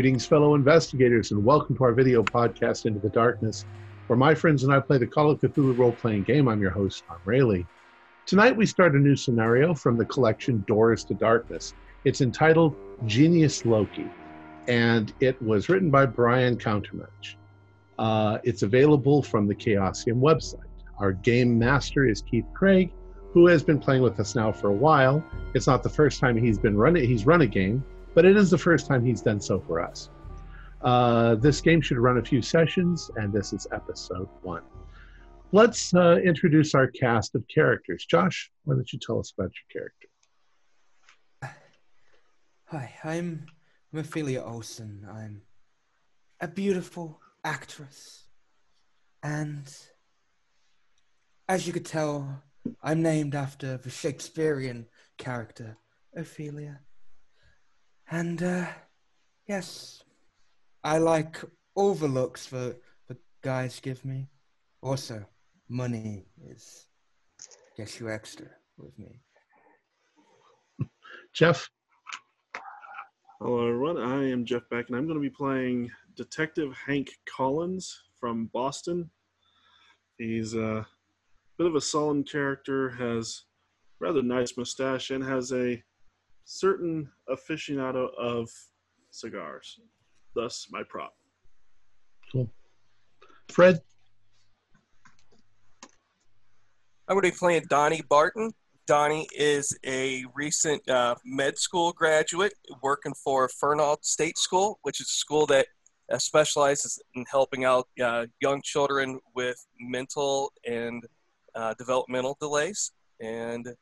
Greetings, fellow investigators, and welcome to our video podcast, Into the Darkness, where my friends and I play the Call of Cthulhu role playing game. I'm your host, Tom Rayleigh. Tonight, we start a new scenario from the collection Doors to Darkness. It's entitled Genius Loci, and it was written by Brian Courtemanche. Uh, it's available from the Chaosium website. Our game master is Keith Craig, who has been playing with us now for a while. It's not the first time he's been running; he's run a game, but it is the first time he's done so for us. Uh, this game should run a few sessions, and this is episode one. Let's uh, introduce our cast of characters. Josh, why don't you tell us about your character? Hi, I'm Ophelia Olsen. I'm a beautiful actress. And as you could tell, I'm named after the Shakespearean character, Ophelia. And uh, yes, I like overlooks the looks the, the guys give me. Also, money is gets you extra with me. Jeff? Hello, everyone. I am Jeff Beck, and I'm going to be playing Detective Hank Collins from Boston. He's a bit of a sullen character, has rather nice mustache, and has a certain aficionado of cigars. Thus, my prop. Cool. Fred? I'm going to be playing Donnie Barton. Donnie is a recent uh, med school graduate working for Fernald State School, which is a school that uh, specializes in helping out uh, young children with mental and uh, developmental delays. And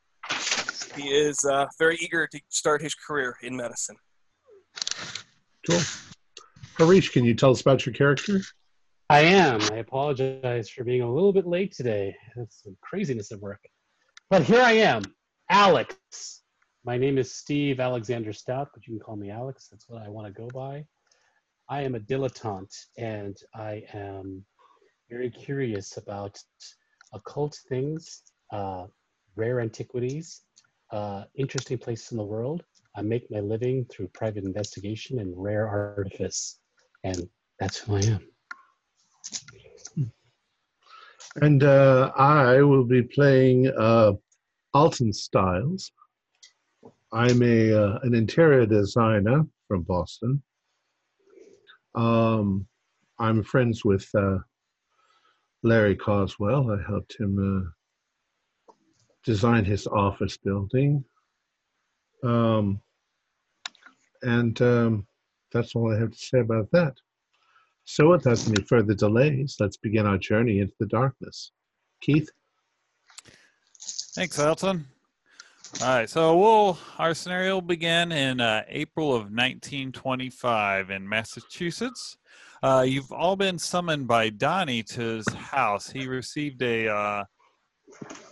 he is uh, very eager to start his career in medicine. Cool. Harish, can you tell us about your character? I am. I apologize for being a little bit late today. That's some craziness at work. But here I am, Alex. My name is Steve Alexander Stout, but you can call me Alex. That's what I want to go by. I am a dilettante and I am very curious about occult things, uh, rare antiquities, uh, interesting places in the world. I make my living through private investigation and rare artifice, and that's who I am. And uh, I will be playing uh, Alton Styles. I'm a uh, an interior designer from Boston. Um, I'm friends with uh, Larry Croswell. I helped him uh, design his office building. Um, and um, that's all I have to say about that. So, without any further delays, let's begin our journey into the darkness. Keith? Thanks, Elton. All right, so we'll our scenario will begin in uh, April of 1925 in Massachusetts. Uh, you've all been summoned by Donnie to his house. He received a uh,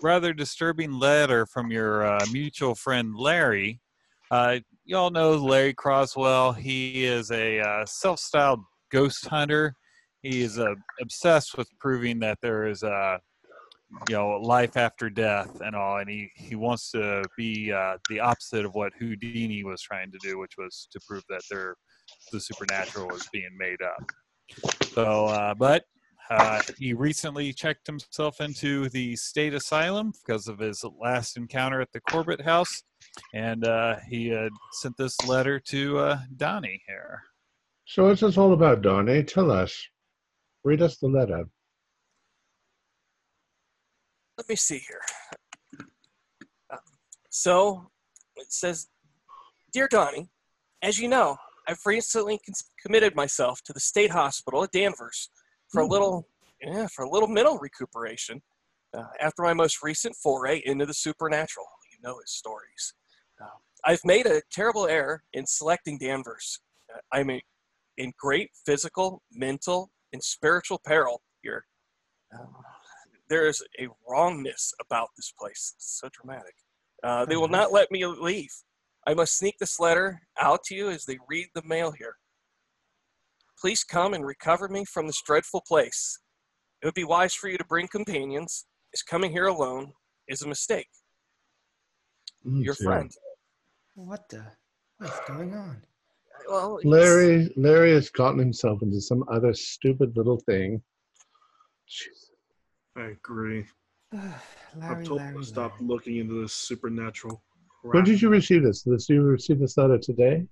rather disturbing letter from your uh, mutual friend Larry. Uh, you all know Larry Croswell. He is a uh, self-styled ghost hunter. He is uh, obsessed with proving that there is a you know life after death and all, and he he wants to be uh, the opposite of what Houdini was trying to do, which was to prove that there the supernatural is being made up. So, uh, but uh, he recently checked himself into the state asylum because of his last encounter at the Corbett House, and uh, he had sent this letter to uh, Donnie here. So, what's this all about, Donnie? Tell us. Read us the letter. Let me see here. Uh, so it says, Dear Donnie, as you know, I've recently cons- committed myself to the state hospital at Danvers for a little, yeah, for a little mental recuperation uh, after my most recent foray into the supernatural. You know his stories. Uh, I've made a terrible error in selecting Danvers. Uh, I'm in, in great physical, mental, and spiritual peril here. Uh, there is a wrongness about this place. It's so dramatic. Uh, they will not let me leave. I must sneak this letter out to you as they read the mail here. Please come and recover me from this dreadful place. It would be wise for you to bring companions, as coming here alone is a mistake. Mm, Your see. friend. What the? What's going on? well, Larry, Larry has gotten himself into some other stupid little thing. Jeez. I agree. Larry, I've told him Larry, to stop Larry. looking into this supernatural. When did you receive this? Did you receive this letter today?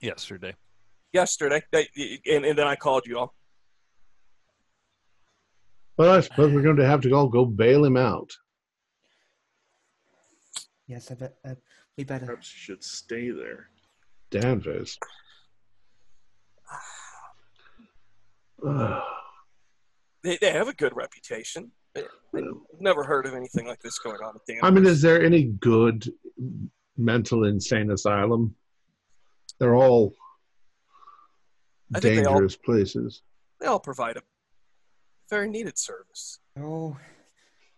Yesterday. Yesterday, they, and, and then I called you all. Well, I suppose we're going to have to all go bail him out. Yes, I bet uh, we better. Perhaps you should stay there. Danvers. Ugh. They, they have a good reputation. I- I've never heard of anything like this going on at Danvers. I mean, is there any good mental insane asylum? They're all I think they all- dangerous places. they all provide a very needed service. They're all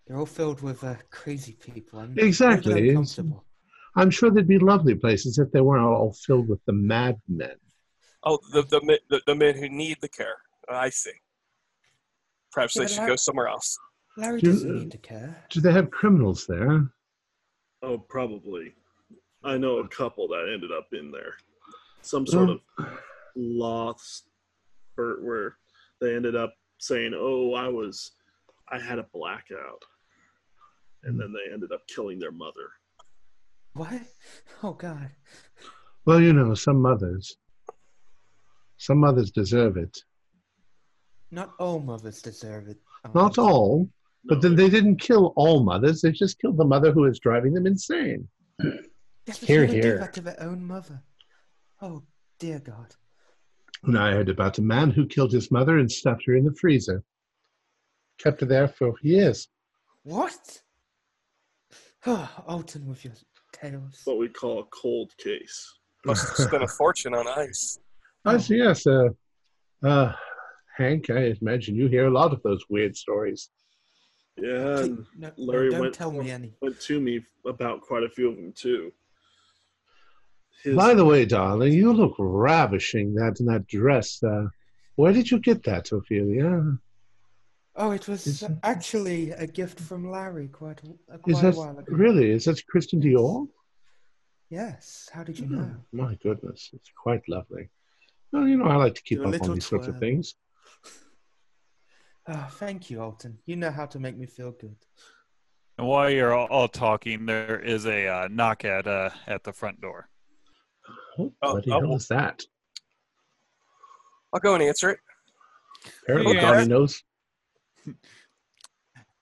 they're all filled with uh, crazy people. I'm Exactly. uncomfortable. I'm sure they'd be lovely places if they weren't all filled with the madmen. Oh, the the men- the, the men who need the care. I see. Perhaps Yeah, they should I- go somewhere else. Larry Do- doesn't need to care. Do they have criminals there? Oh, probably. I know a couple that ended up in there. Some sort of lost, or where they ended up saying, "Oh, I was, I had a blackout," and then they ended up killing their mother. What? Oh God. Well, you know, some mothers. Some mothers deserve it. Not all mothers deserve it. Not Um, all, but No, then they didn't kill all mothers. They just killed the mother who was driving them insane. Yes, but Here, who would do here. that to their own mother? Oh dear God. And I heard about a man who killed his mother and stuffed her in the freezer. Kept her there for years. What? Oh, Alton with your tales. what we call a cold case. Must have spent a fortune on ice. I see, yes. Uh, uh, Hank, I imagine you hear a lot of those weird stories. Yeah, Please- and no, no, Larry don't went tell me any. went to me about quite a few of them too. His, By the way, darling, you look ravishing that in that dress. Uh, where did you get that, Ophelia? Oh, it was Is uh, it- actually a gift from Larry quite a, uh, Is quite a while ago. really? Is that Christian Dior? Yes. How did you Hmm, know? My goodness, it's quite lovely. Well, you know, I like to keep You're up on little these sorts of things. Oh, thank you, Alton. You know how to make me feel good. And while you're all, all talking, there is a uh, knock at uh, at the front door. Oh, Oh, what the oh, hell is that? I'll go and answer it. Apparently, Yeah. Donnie knows.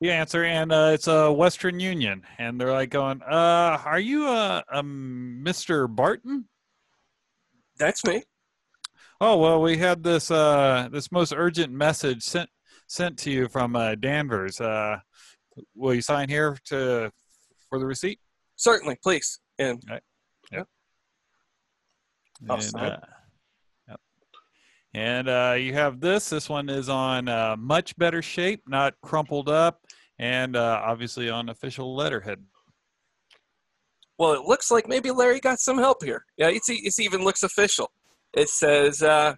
You answer, and uh, it's a Western Union, and they're like going, uh, "Are you uh, um, Mr. Barton?" That's me. Oh well, we had this uh, this most urgent message sent sent to you from uh, Danvers. Uh, will you sign here to for the receipt? Certainly, please. And I'll and, sign. uh, yep. And uh, you have this. This one is on uh, much better shape, not crumpled up, and uh, obviously on official letterhead. well, it looks like maybe Larry got some help here. Yeah, it's it's even looks official. It says, uh,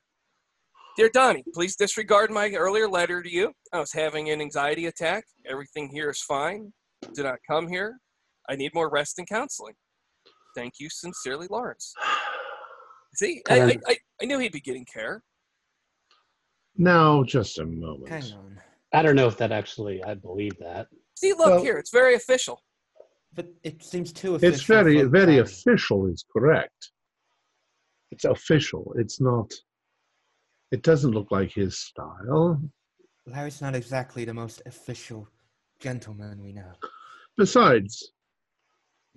"Dear Donnie, please disregard my earlier letter to you. I was having an anxiety attack. Everything here is fine. Do not come here. I need more rest and counseling. Thank you sincerely, Lawrence." See, I, I, I, I knew he'd be getting care. Now, just a moment. Hang on. I don't know if that actually, I believe that. See, look Well- here. It's very official. But it seems too official. It's very, very Larry. official, is correct. It's official. It's not. It doesn't look like his style. Larry's not exactly the most official gentleman we know. Besides,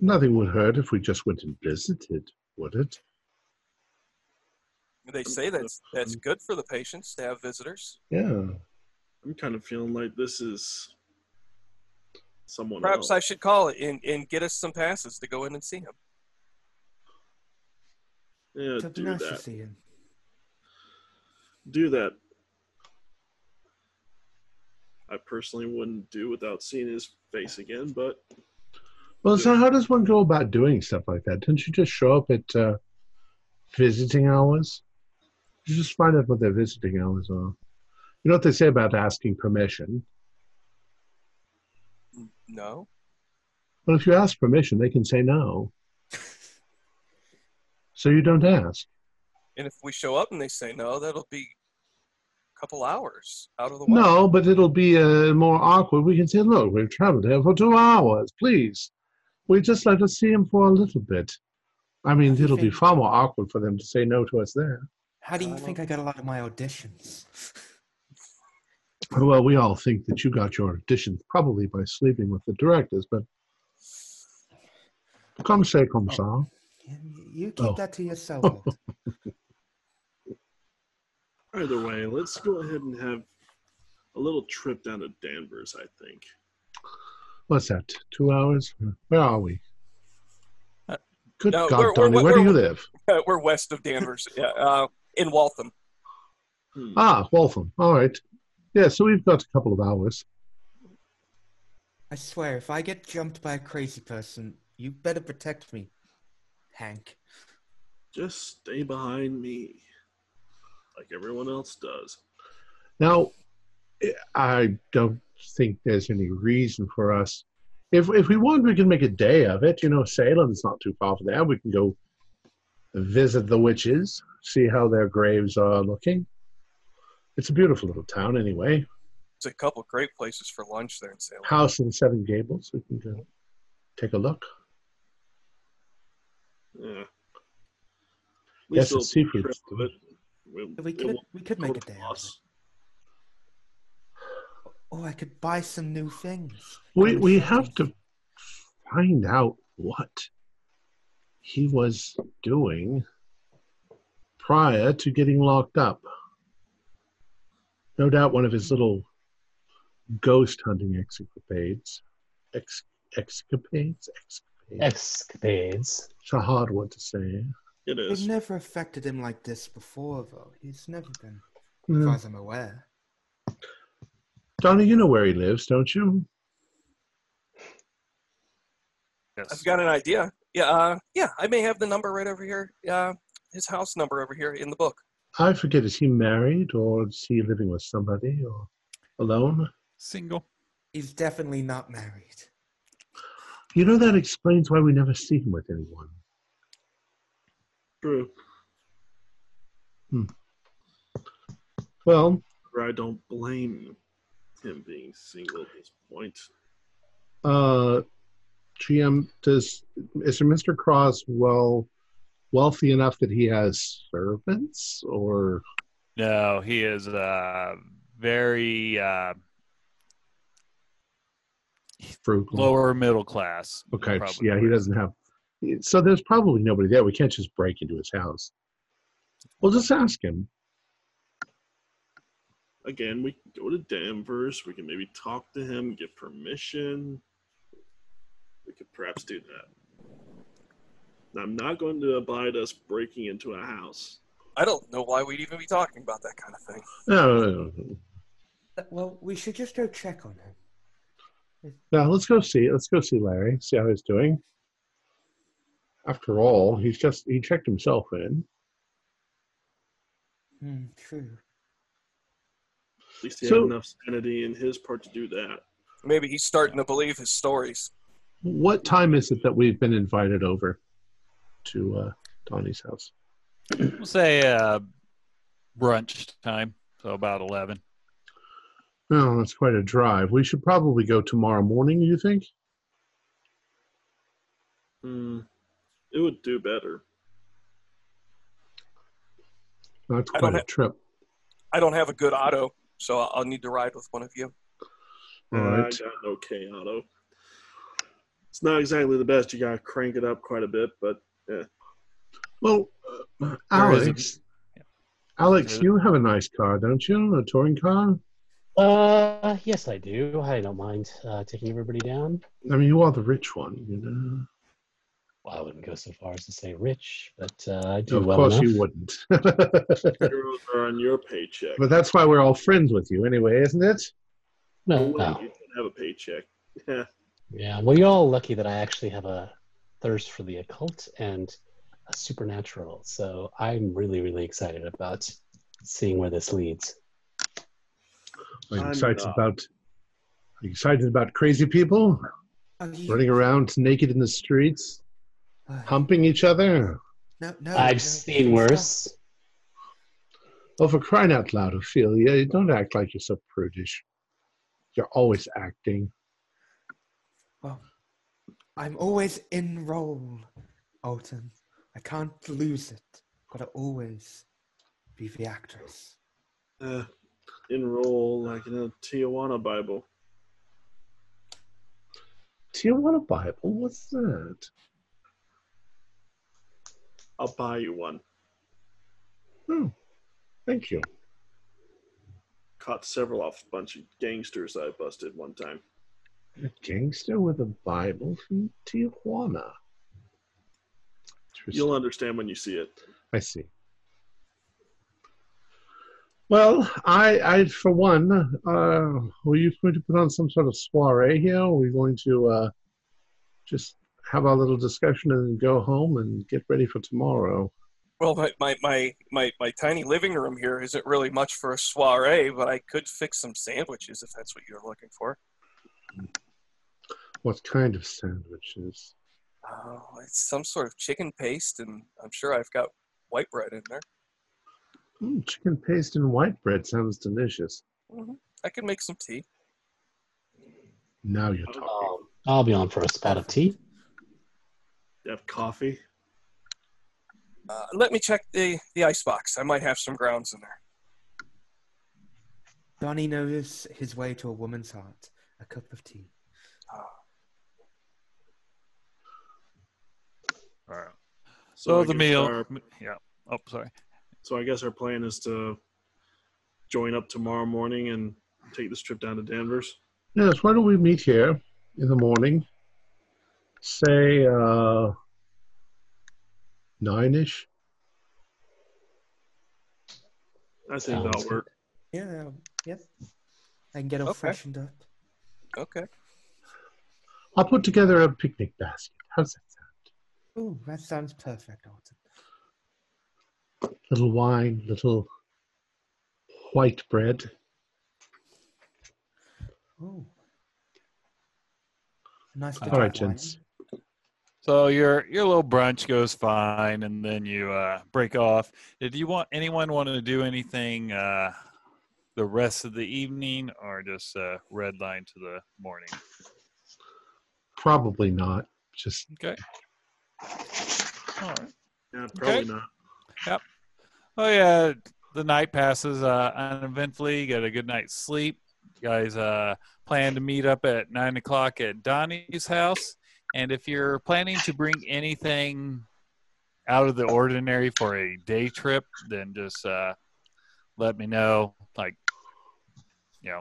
nothing would hurt if we just went and visited, would it? They say that's that's good for the patients to have visitors. Yeah. I'm kind of feeling like this is someone Perhaps else. I should call it and, and get us some passes to go in and see him. yeah, It'd do nice to that. see him. Do that. I personally wouldn't do without seeing his face again, but Well, so how does one go about doing stuff like that? Don't you just show up at uh, visiting hours? You just find out what their visiting hours are. You know what they say about asking permission? No. Well, if you ask permission, they can say no. So you don't ask. And if we show up and they say no, that'll be a couple hours out of the way. No, but it'll be uh, more awkward. We can say, look, we've traveled here for two hours. Please. We just like to see him for a little bit. I mean, How do you it'll be far more awkward for them to say no to us there. How do you Uh, think I got a lot of my auditions? Well, we all think that you got your auditions probably by sleeping with the directors, but comme c'est comme ça. You- You keep Oh. that to yourself. Either way, let's go ahead and have a little trip down to Danvers, I think. What's that? Two hours? Where are we? Uh, Good no, God, we're- Donnie, we're- where do you live? We're west of Danvers, yeah, uh, in Waltham. Hmm. Ah, Waltham. All right. Yeah, so we've got a couple of hours. I swear, if I get jumped by a crazy person, you better protect me, Hank. Just stay behind me, like everyone else does. Now, I don't think there's any reason for us. If if we want, we can make a day of it. You know, Salem's not too far from there. We can go visit the witches, see how their graves are looking. It's a beautiful little town, anyway. There's a couple great places for lunch there in Salem. House in Seven Gables. We can go take a look. Yeah. At Yes, it's a seafood. trip. We, We could we could make a day it. loss. Oh, I could buy some new things. We we have to find out what he was doing prior to getting locked up. No doubt one of his little ghost hunting escapades. Ex, escapades? Escapades. Escapades. It's a hard word to say. It is. It It is. never affected him like this before, though. He's never been, as Mm. far as I'm aware. Donnie, you know where he lives, don't you? Yes. I've got an idea. Yeah, uh, yeah, I may have the number right over here. Uh, his house number over here in the book. I forget, is he married or is he living with somebody or alone? Single. He's definitely not married. You know, that explains why we never see him with anyone. True. Well, I don't blame him being single at this point. uh, GM, does is Mr. Croswell wealthy enough that he has servants, or No, he is uh, very uh, frugal? lower middle class. Okay, probably yeah, he doesn't have. So there's probably nobody there. We can't just break into his house. We'll just ask him. Again, we can go to Danvers. We can maybe talk to him, get permission. We could perhaps do that. Now, I'm not going to abide us breaking into a house. I don't know why we'd even be talking about that kind of thing. No, no, no, no. Well, we should just go check on him. No, let's go see. Let's go see Larry. See how he's doing. After all, he's just he checked himself in. Hmm, true. At least he So- had enough sanity in his part to do that. Maybe he's starting to believe his stories. What time is it that we've been invited over to uh, Donnie's house? We'll say uh, brunch time, so about eleven. Oh, that's quite a drive. We should probably go tomorrow morning. You think? Hmm. It would do better. That's quite a ha- trip. I don't have a good auto, so I'll I'll need to ride with one of you. All Uh, right. I got an okay auto. It's not exactly the best. You got to crank it up quite a bit, but Well, uh, Where is it? Alex, Alex, you have a nice car, don't you? A touring car. Uh, yes, I do. I don't mind uh, taking everybody down. I mean, you are the rich one, you know. Well, I wouldn't go so far as to say rich, but uh, I do of well Of course, enough. you wouldn't. euros are on your paycheck. but that's why we're all friends with you, anyway, isn't it? No, wait, no. you don't have a paycheck. Yeah. Yeah, well, you're all lucky that I actually have a thirst for the occult and a supernatural. So I'm really, really excited about seeing where this leads. I'm I'm excited about. are you excited about crazy people you, running around naked in the streets, uh, humping each other. no, no, no, I've please seen stop. worse. Oh, for crying out loud, Ophelia, don't act like you're so prudish. You're always acting. Well, I'm always in role, Alton. I can't lose it. Gotta always be the actress. Uh, enroll like in a Tijuana Bible. Tijuana Bible? What's that? I'll buy you one. Oh, thank you. Caught several off a bunch of gangsters I busted one time. A gangster with a Bible from Tijuana. You'll understand when you see it. I see. Well, I, I for one, uh, were you going to put on some sort of soiree here? Or are we going to uh, just have our little discussion and go home and get ready for tomorrow? Well, my, my, my, my, my tiny living room here isn't really much for a soiree, but I could fix some sandwiches if that's what you're looking for. What kind of sandwiches? Oh, it's some sort of chicken paste, and I'm sure I've got white bread in there. Mm, chicken paste and white bread sounds delicious. hmm I can make some tea. Now you're talking. Um, I'll be on for a spot of tea. You have coffee. Uh, let me check the, the icebox. I might have some grounds in there. Donnie knows his way to a woman's heart. A cup of tea. All right. So, So the meal. our- Yeah. Oh, sorry. so I guess our plan is to join up tomorrow morning and take this trip down to Danvers. Yes, why don't we meet here in the morning? Say uh nine-ish. I think that'll work. Yeah, yep. I can get all Okay. freshened up. Okay. I'll put together a picnic basket. How's that sound? Ooh, that sounds perfect, Alton. Little wine, little white bread. Ooh. A nice bit All right, of gents. So your your little brunch goes fine, and then you uh, break off. Did you want anyone want to do anything uh, the rest of the evening, or just uh, red line to the morning? Probably not. Just Okay. All right. Yeah, probably Okay. not. Yep. Oh yeah, the night passes uh, uneventfully. You get a good night's sleep. You guys uh, plan to meet up at nine o'clock at Donnie's house. And if you're planning to bring anything out of the ordinary for a day trip, then just uh, let me know. Like, you know,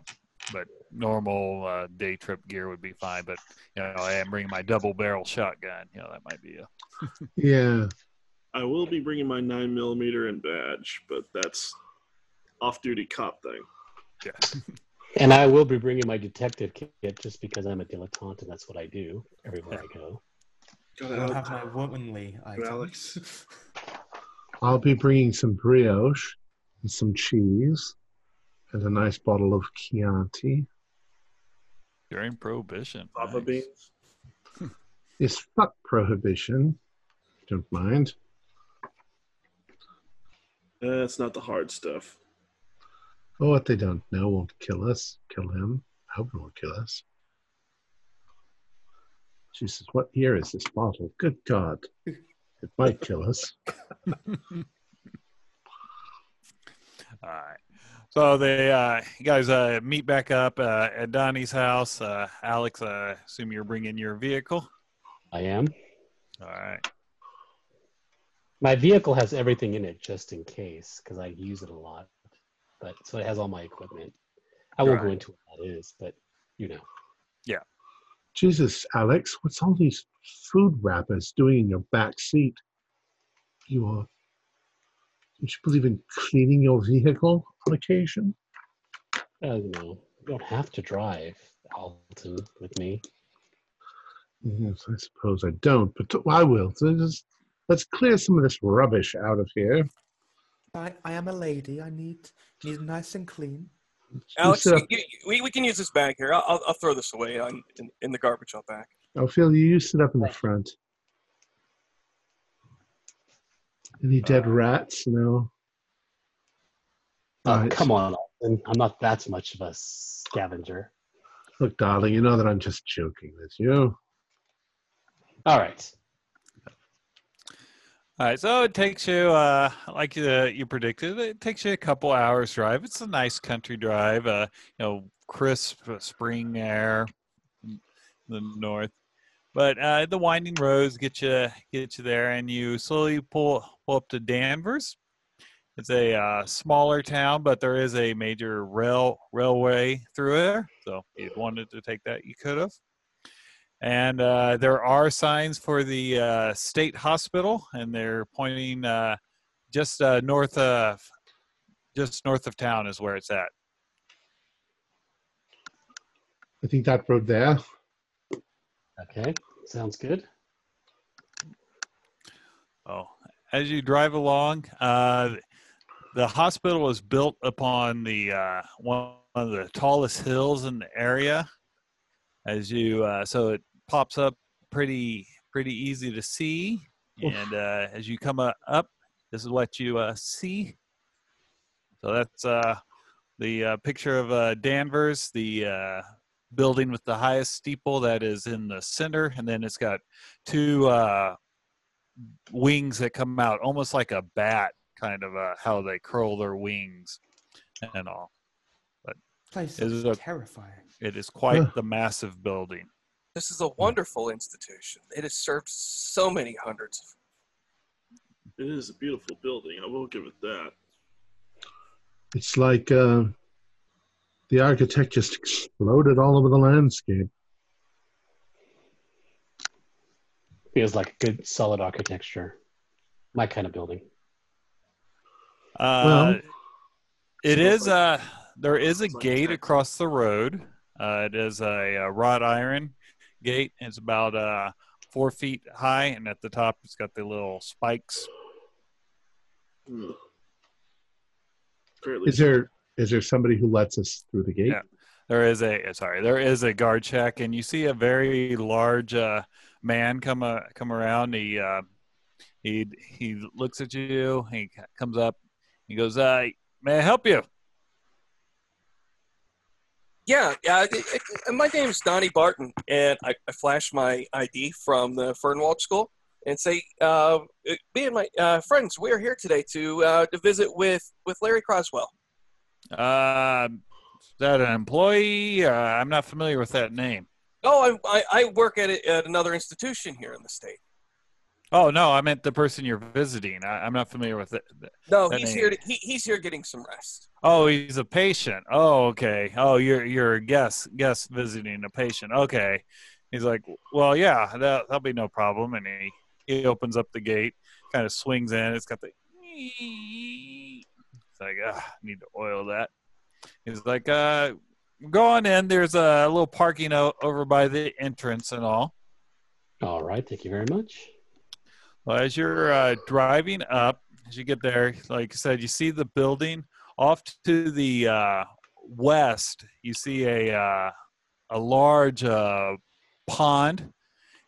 but normal uh, day trip gear would be fine. But you know, I am bringing my double barrel shotgun. You know, that might be a yeah. I will be bringing my nine millimeter and badge, but that's off-duty cop thing. yeah. And I will be bringing my detective kit just because I'm a dilettante and that's what I do everywhere I go. Got I'll have my womanly items. Alex. I'll be bringing some brioche and some cheese and a nice bottle of Chianti. During Prohibition. Lava Nice. beans. It's fuck prohibition. Don't mind. Eh, That's not the hard stuff. Oh, what they don't know won't kill us. Kill him. I hope it won't kill us. She says, what year is this bottle? Good God. It might kill us. All right. So they, uh, you guys, uh, meet back up uh, at Donnie's house. Uh, Alex, I assume you're bringing your vehicle. I am. All right. My vehicle has everything in it just in case because I use it a lot. But so it has all my equipment. I won't go into what that is, but you know. Yeah. Jesus, Alex, what's all these food wrappers doing in your back seat? You are. Don't you believe in cleaning your vehicle on occasion? Uh, you know, you don't have to drive Alton with me. Yes, I suppose I don't, but I will. So just, let's clear some of this rubbish out of here. I, I am a lady. I need need nice and clean. Alex, you, you, we, we can use this bag here. I'll, I'll, I'll throw this away on, in, in the garbage out back. Ophelia, you sit up in the front. Any dead Uh, rats? No. Oh, Right. come on, Alton. I'm not that much of a scavenger. Look, darling, you know that I'm just joking with you. All right. All right, so it takes you, uh, like uh, you predicted, it takes you a couple hours drive. It's a nice country drive, uh, you know, crisp uh, spring air in the north. But uh, the winding roads get you get you there, and you slowly pull pull up to Danvers. It's a uh, smaller town, but there is a major rail railway through there. So if you wanted to take that, you could have. And uh, there are signs for the uh, state hospital, and they're pointing uh, just uh, north of just north of town is where it's at. I think that road there. Okay. Sounds good. Oh, as you drive along, uh, the hospital was built upon the uh, one of the tallest hills in the area. As you, uh, so it pops up pretty pretty easy to see, Oof. and uh, as you come uh, up, this is what you uh, see. So that's uh, the uh, picture of uh, Danvers, the uh, building with the highest steeple that is in the center, and then it's got two uh, wings that come out almost like a bat, kind of uh, how they curl their wings and all. Place Is is a- terrifying. It is quite Huh. the massive building. This is a wonderful institution. It has served so many hundreds of It is a beautiful building. I will give it that. It's like uh, the architect just exploded all over the landscape. Feels like a good, solid architecture. My kind of building. Uh, Well- it is uh there is a gate across the road. Uh, it is a, uh wrought iron gate. It's about uh four feet high, and at the top it's got the little spikes. Hmm. Is there is there somebody who lets us through the gate? Yeah. There is a sorry, there is a guard check, and you see a very large uh, man come uh, come around. He uh, he he looks at you. He comes up. He goes, uh, "May I help you?" Yeah, yeah. it- it- and my name's Donnie Barton, and I, I flash my ID from the Fernald School and say, uh, me and my uh, friends, we're here today to uh, to visit with with Larry Croswell. Uh, is that an employee? Uh, I'm not familiar with that name. Oh, I, I, I work at, a, at another institution here in the state. Oh no, I meant the person you're visiting. I, I'm not familiar with it. No, he's name. here. To, he, he's here getting some rest. Oh, he's a patient. Oh, okay. Oh, you're you're a guest guest visiting a patient. Okay. He's like, well, yeah, that, that'll be no problem. And he he opens up the gate, kind of swings in. It's got the. It's like, ah, need to oil that. He's like, uh, go on in. There's a little parking out over by the entrance and all. All right. Thank you very much. Well, as you're uh, driving up, as you get there, like I said, you see the building off to the uh, west. You see a uh, a large uh, pond,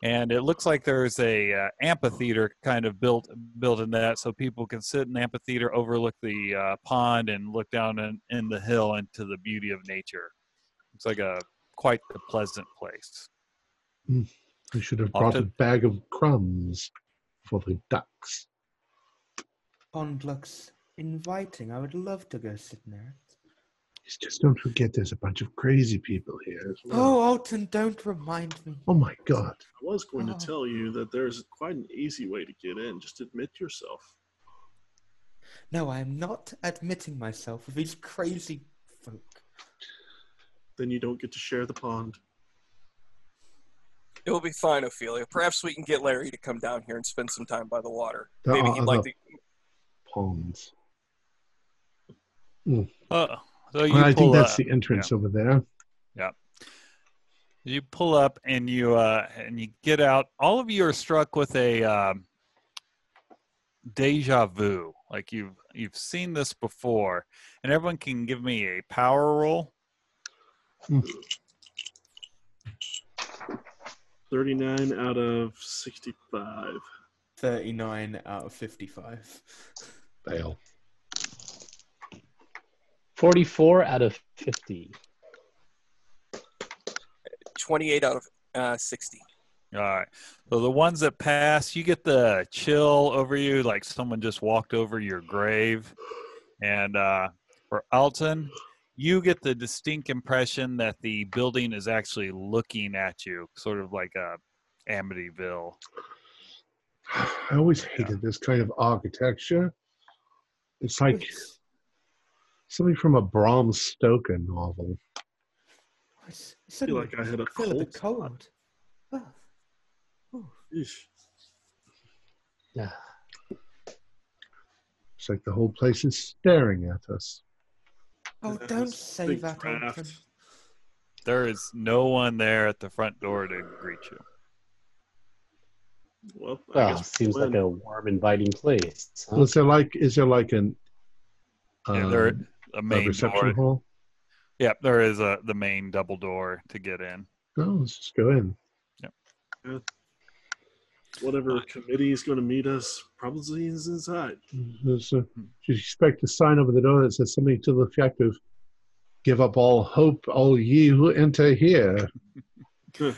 and it looks like there's a uh, amphitheater kind of built built in that, so people can sit in the amphitheater, overlook the uh, pond, and look down in, in the hill into the beauty of nature. It's like a quite a pleasant place. I should have brought ta- a bag of crumbs for the ducks. Pond looks inviting. I would love to go sit near it. Just don't forget there's a bunch of crazy people here as well. Oh, Alton, don't remind me. Oh my god. I was going Oh. to tell you that there's quite an easy way to get in. Just admit yourself. No, I am not admitting myself with these crazy folk. Then you don't get to share the pond. It will be fine, Ophelia. Perhaps we can get Larry to come down here and spend some time by the water. There Maybe uh-uh, he'd like other to. ponds. Oh, so you I think that's up. the entrance over there. Yeah. You pull up and you uh and you get out all of you are struck with a um deja vu like you've you've seen this before and everyone can give me a power roll 39 out of 65. 39 out of 55. Fail. 44 out of 50. 28 out of uh, 60. All right. So the ones that pass, you get the chill over you, like someone just walked over your grave. And uh, for Alton, you get the distinct impression that the building is actually looking at you, sort of like a Amityville. I always hated this kind of architecture. It's like It's, something from a Bram Stoker novel. it's, I feel like I had a I feel a bit cold. cold. Oh. Oh. Yeah. It's like the whole place is staring at us. Oh, Yeah, don't say big that, draft. Alton. There is no one there at the front door to greet you. Well, I Well, guess seems we'll like a warm, inviting place. huh? Well, is there like is there like an Yeah, um, there a a main reception door. hall? Yep, there is a the main double door to get in. No, let's just go in. Yep. Yeah. whatever committee is going to meet us probably is inside. Mm-hmm. There's a, you expect a sign over the door that says something to the effect of "Give up all hope, all ye who enter here."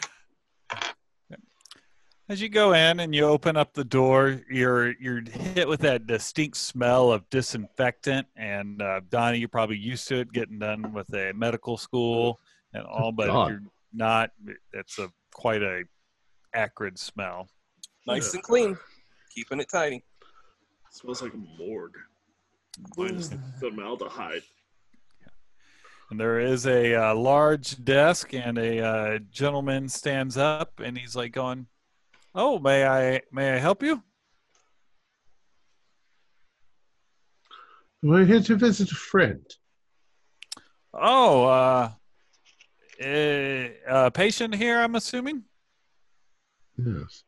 As you go in and you open up the door, you're you're hit with that distinct smell of disinfectant. And uh, Donnie, you're probably used to it, getting done with a medical school and all, but God. you're not. It's a quite a acrid smell. Nice and clean. Keeping it tidy. smells like a morgue. Minus the formaldehyde. And there is a uh, large desk, and a uh, gentleman stands up, and he's like going, "Oh, may I may I help you?" We're here to visit a friend. Oh, uh, a, a patient here, I'm assuming. Yes.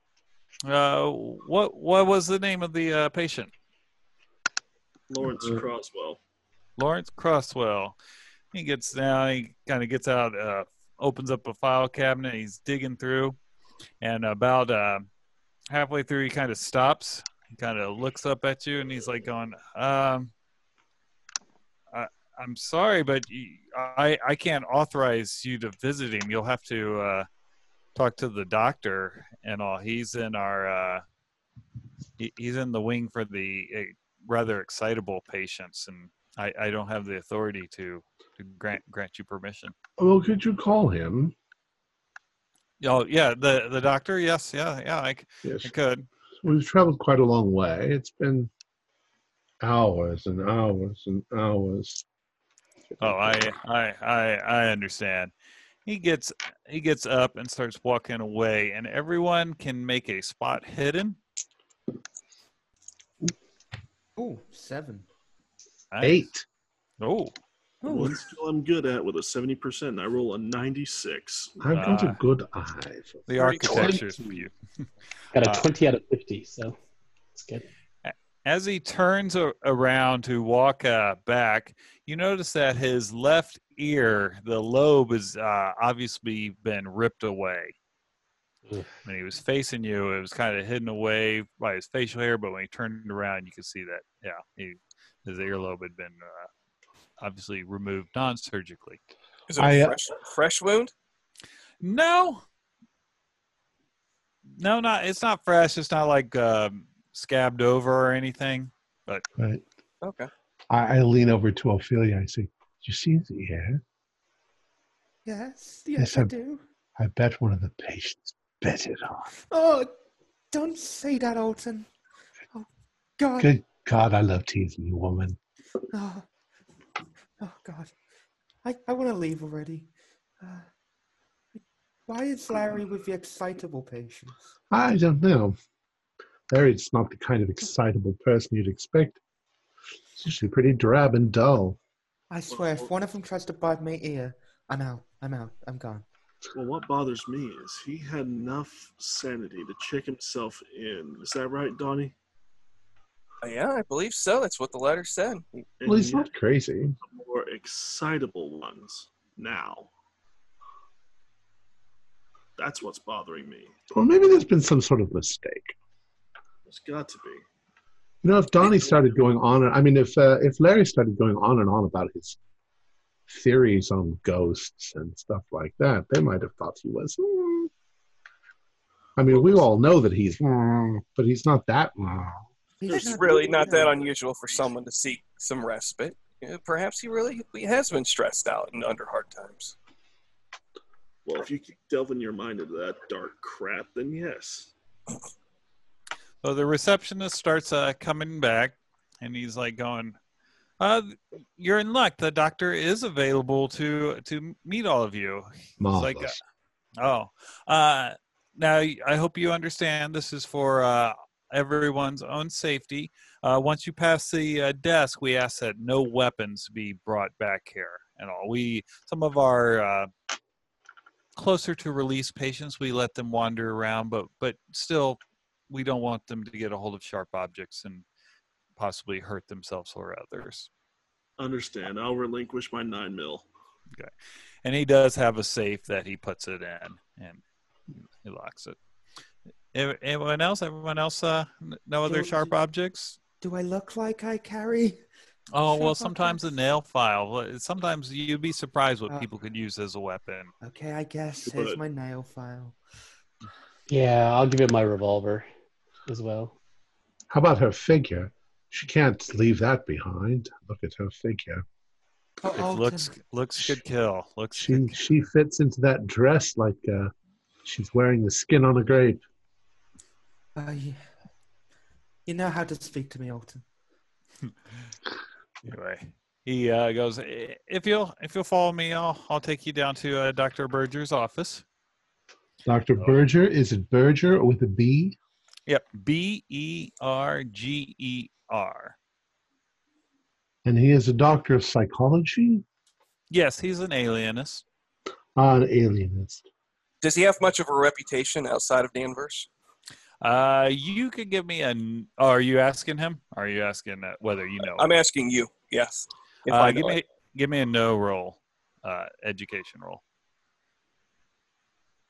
Uh, what what was the name of the uh, patient? Lawrence Uh, Croswell. Lawrence Crosswell. He gets down. He kind of gets out, uh, opens up a file cabinet. He's digging through, and about uh, halfway through, he kind of stops. He kind of looks up at you, and he's like, "Going, um, I, I'm sorry, but I, I can't authorize you to visit him. You'll have to uh, talk to the doctor and all. He's in our uh, he, he's in the wing for the uh, rather excitable patients, and I, I don't have the authority to, to grant grant you permission. Well, could you call him? Oh yeah, the the doctor. Yes, yeah, yeah. I, c- Yes. I could. We've traveled quite a long way. It's been hours and hours and hours. Oh, I I I I understand. He gets he gets up and starts walking away, and everyone can make a spot hidden. Oh, seven. Nice. Eight. Oh, Oh, One skill I'm good at with a 70%, and I roll a 96. I've got a Ah. good eye. For the architecture is beautiful. Got a Uh, 20 out of 50, so it's good. As he turns a- around to walk uh, back, you notice that his left ear, the lobe, has uh, obviously been ripped away. Oof. When he was facing you, it was kind of hidden away by his facial hair, but when he turned around, you could see that, yeah, he, his earlobe had been uh, obviously removed non surgically. Is it I, a uh, fresh, fresh wound? No. No, not it's not fresh. It's not like um, scabbed over or anything. right. Okay. I, I lean over to Ophelia. I say, "Did you see the ear? yes, Yes, yes, I I'm- do. I bet one of the patients bet it off. Oh, don't say that, Alton. Oh, God. Good God, I love teasing you, woman. Oh, oh God. I, I want to leave already. Uh, why is Larry with the excitable patients? I don't know. Larry's not the kind of excitable person you'd expect. He's usually pretty drab and dull. I swear, if one of them tries to bite my ear, I'm out. I'm out. I'm gone. Well, what bothers me is he had enough sanity to check himself in. Is that right, Donnie? Uh, yeah, I believe so. That's what the letter said. And Well, he's not crazy. more excitable ones now. That's what's bothering me. Well, maybe there's been some sort of mistake. There's got to be. You know, if Donnie started going on, and I mean, if uh, if Larry started going on and on about his theories on ghosts and stuff like that, they might have thought he was. "Hmm." I mean, we all know that he's, "Hmm," but he's not that. "Hmm." It's really not that unusual for someone to seek some respite. Perhaps he really he has been stressed out and under hard times. Well, if you keep delving your mind into that dark crap, then yes. So the receptionist starts uh, coming back, and he's like going, uh, "You're in luck. The doctor is available to to meet all of you." like, Marvelous. Oh, uh, now I hope you understand. This is for uh, everyone's own safety. Uh, once you pass the uh, desk, we ask that no weapons be brought back here and all. We some of our uh, closer to release patients, we let them wander around, but but still, we don't want them to get a hold of sharp objects and possibly hurt themselves or others. Understand. I'll relinquish my nine mil. Okay, and he does have a safe that he puts it in and he locks it Ev- anyone else everyone else uh no other Do- sharp objects Do I look like I carry? oh well Sharp sometimes a nail file sometimes you'd be surprised what Uh, people could use as a weapon Okay, I guess. But- Here's my nail file. Yeah, I'll give it my revolver as well. How about her figure? She can't leave that behind. Look at her figure. Oh, it Alton, looks looks good kill looks She good she fits into that dress like uh, she's wearing the skin on a grape. Uh, you, you know how to speak to me, Alton. anyway he uh, goes if you'll if you'll follow me i'll i'll take you down to uh, dr berger's office Dr. Oh. Berger, is it Berger with a B? yep b e r g e r And he is a doctor of psychology? yes he's an alienist Ah, an alienist. Does he have much of a reputation outside of Danvers? Uh, you could give me an. Oh, are you asking him? Are you asking uh, whether you know? I'm asking you. Yes. If Uh, give me it. give me a no roll, uh, education roll.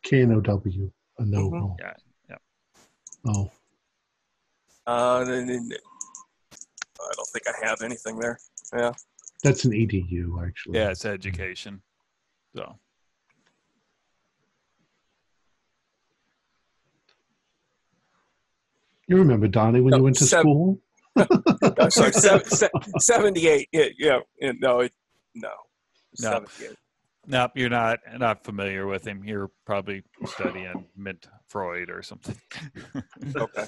K N O W. A no Mhm. roll. Yeah, yeah. Oh. Uh, then- then- I don't think I have anything there. Yeah. That's an EDU, actually. Yeah, it's education. So You remember, Donnie, when No, you went to seven- school? I'm sorry. Seven, se- Seventy-eight. Yeah. Yeah. yeah, No. It, no. No. Nope, you're not not familiar with him. You're probably studying Mint Freud or something. Okay.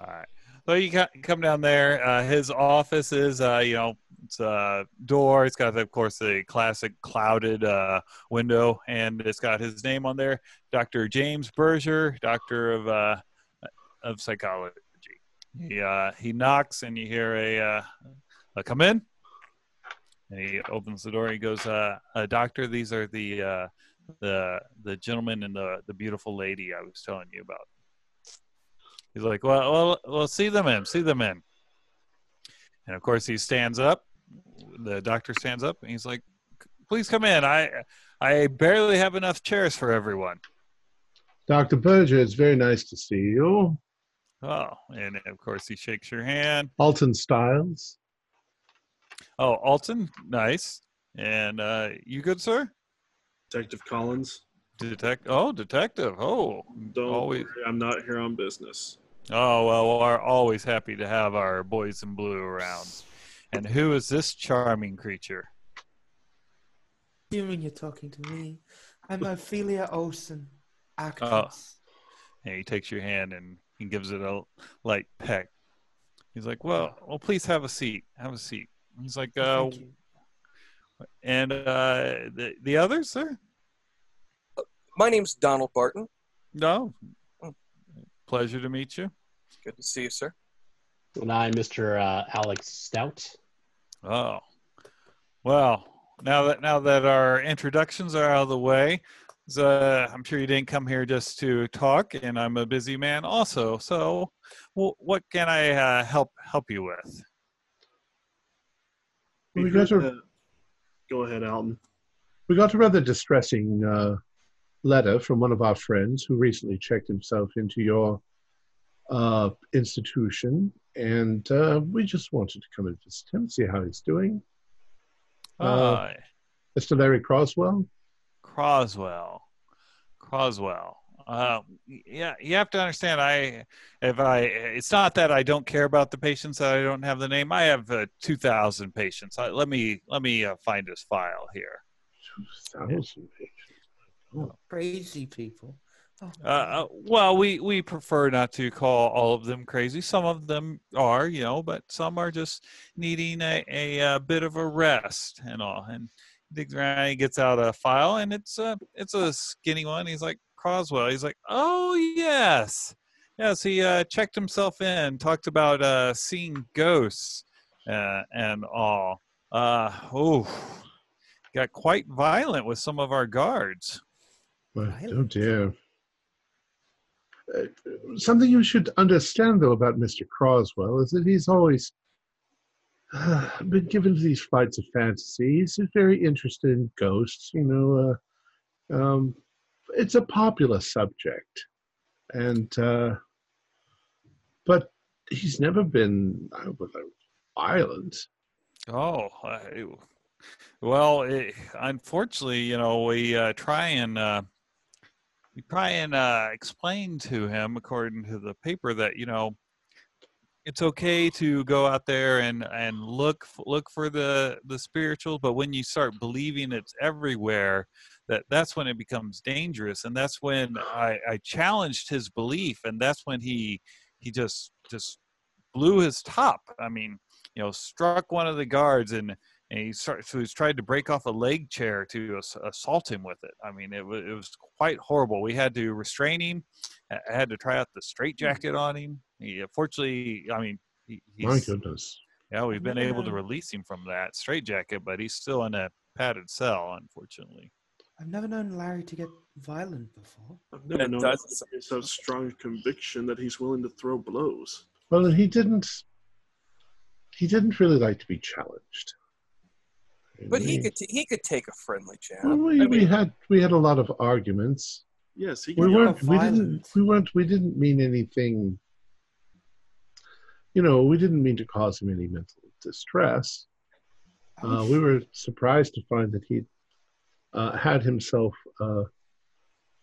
All right. So you come down there. Uh, his office is, uh, you know, it's a door. It's got, of course, the classic clouded uh, window, and it's got his name on there, Dr. James Berger, Doctor of uh, of Psychology. He uh, he knocks, and you hear a, uh, a come in, and he opens the door. He goes, uh, uh, "Doctor, these are the uh, the the gentleman and the the beautiful lady I was telling you about." He's like, well, well, well, see them in, see them in. And of course, he stands up. The doctor stands up, and he's like, please come in. I, I barely have enough chairs for everyone. Dr. Berger, it's very nice to see you. Oh, and of course, he shakes your hand. Alton Styles. Oh, Alton, nice. And uh, you good, sir? Detective Collins. Detect. Oh, detective. Oh, Don't always. worry, I'm not here on business. Oh well, we're always happy to have our boys in blue around. And who is this charming creature? You mean you're talking to me? I'm Ophelia Olsen, Oh. actress. And he takes your hand and he gives it a light peck. He's like, "Well, well, please have a seat. Have a seat." He's like, uh, "And uh, the the others, sir? My name's Donald Barton. No. Pleasure to meet you. Good to see you, sir. And I'm Mr. Uh, Alex Stout. Oh, well, now that now that our introductions are out of the way, so I'm sure you didn't come here just to talk, and I'm a busy man also. So, well, what can I uh, help help you with? We We got heard a, Go ahead, Alton. we got a rather distressing uh, letter from one of our friends who recently checked himself into your uh, institution, and uh, we just wanted to come and visit him, see how he's doing. Uh, Uh, Mr. Larry Croswell? Croswell. Croswell. Uh, yeah, you have to understand. I, if I, it's not that I don't care about the patients that I don't have the name. I have uh, two thousand patients. I, let me let me uh, find his file here. 2,000 patients. Crazy people. Oh, Uh, uh, well, we we prefer not to call all of them crazy. Some of them are, you know, but some are just needing a, a, uh bit of a rest and all. And he digs around, he gets out a file, and it's a it's a skinny one. He's like Croswell. He's like, oh yes, yes. He uh, checked himself in, talked about uh, seeing ghosts uh, and all. Uh, oh, got quite violent with some of our guards. But, Right. oh dear. Uh, something you should understand, though, about Mr. Croswell is that he's always been given to these flights of fantasy. He's very interested in ghosts. You know, uh, um, it's a popular subject, and uh, but he's never been uh, violent. Oh, I, well, it, unfortunately, you know, we uh, try and uh, we try and uh, explain to him, according to the paper, that you know it's okay to go out there and and look look for the the spiritual, but when you start believing it's everywhere, that that's when it becomes dangerous, and that's when I, I challenged his belief, and that's when he he just just blew his top. I mean, you know, struck one of the guards and and he started, so he's tried to break off a leg chair to ass- assault him with it. I mean, it was it was quite horrible. We had to restrain him. I I had to try out the straitjacket hmm. on him. He, uh, fortunately, I mean, he, My goodness. yeah, we've been able to release him from that straitjacket, but he's still in a padded cell, unfortunately. I've never known Larry to get violent before. I've never It known does- him to have strong conviction that he's willing to throw blows. Well, he didn't. He didn't really like to be challenged. But he could t- he could take a friendly jab. Well, we, I we had we had a lot of arguments. Yes, he We were- weren't we didn't we weren't we didn't mean anything. You know, we didn't mean to cause him any mental distress. Uh, we were surprised to find that he uh, had himself uh,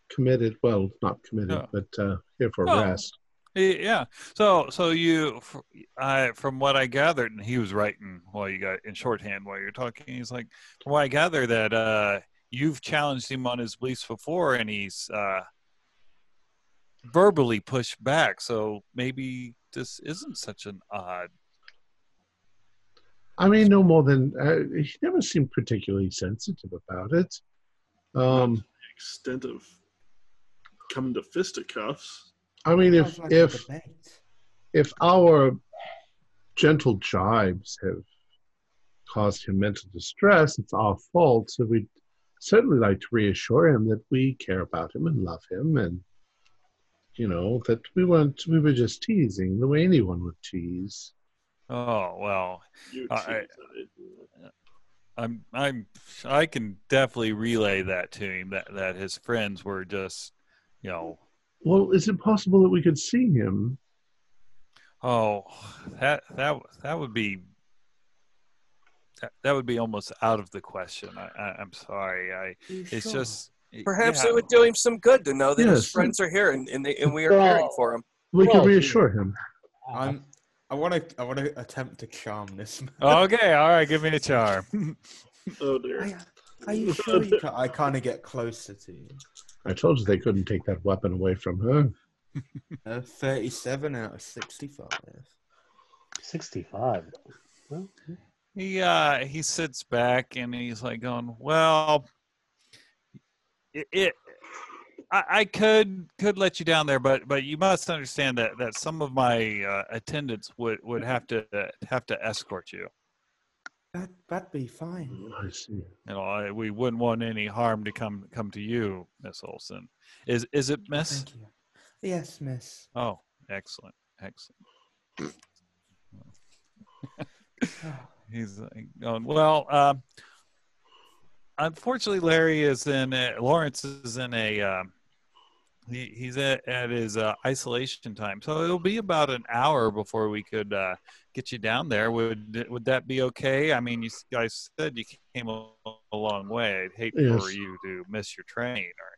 committed. Well, not committed, Yeah. but uh, here for Well, rest. Y- Yeah. So, so you, f- I, from what I gathered, and he was writing while you got in shorthand while you're talking. He's like, from what I gather, that uh, you've challenged him on his beliefs before, and he's uh, verbally pushed back. So maybe this isn't such an odd. I mean, no more than uh, he never seemed particularly sensitive about it. Um, extent of coming to fisticuffs. I mean, if like if if our gentle jibes have caused him mental distress, it's our fault. So we'd certainly like to reassure him that we care about him and love him, and you know that we weren't we were just teasing the way anyone would tease. Oh well, You tease I- I'm I'm I can definitely relay that to him that that his friends were just, you know, Well, is it possible that we could see him? Oh, that that that would be that, that would be almost out of the question. I, I I'm sorry. I You it's sure? just perhaps yeah. it would do him some good to know that his friends are here and, and, they, and we are Well- caring for him. We Well, could reassure him. I'm. I want to. I want to attempt to charm this man. okay. All right, give me a charm. Oh dear. Are, are you sure you can, I kind of get closer to you? I told you they couldn't take that weapon away from her. Uh, Thirty-seven out of sixty-five. 65. Well, he uh he sits back and he's like going, well, it. it I, I could could let you down there, but but you must understand that that some of my uh, attendants would would have to have to escort you. That that'd be fine. I see. You know, I, we wouldn't want any harm to come come to you, Miss Olson. Is is it Miss? Thank you. Yes, Miss. Oh, excellent, excellent. He's going well. Um, unfortunately, Larry is in. A, Lawrence is in a um, he, he's at, at his uh, isolation time, so it'll be about an hour before we could uh, get you down there. Would would that be okay? I mean, you guys said you came a, a long way. I'd hate for you to miss your train. Or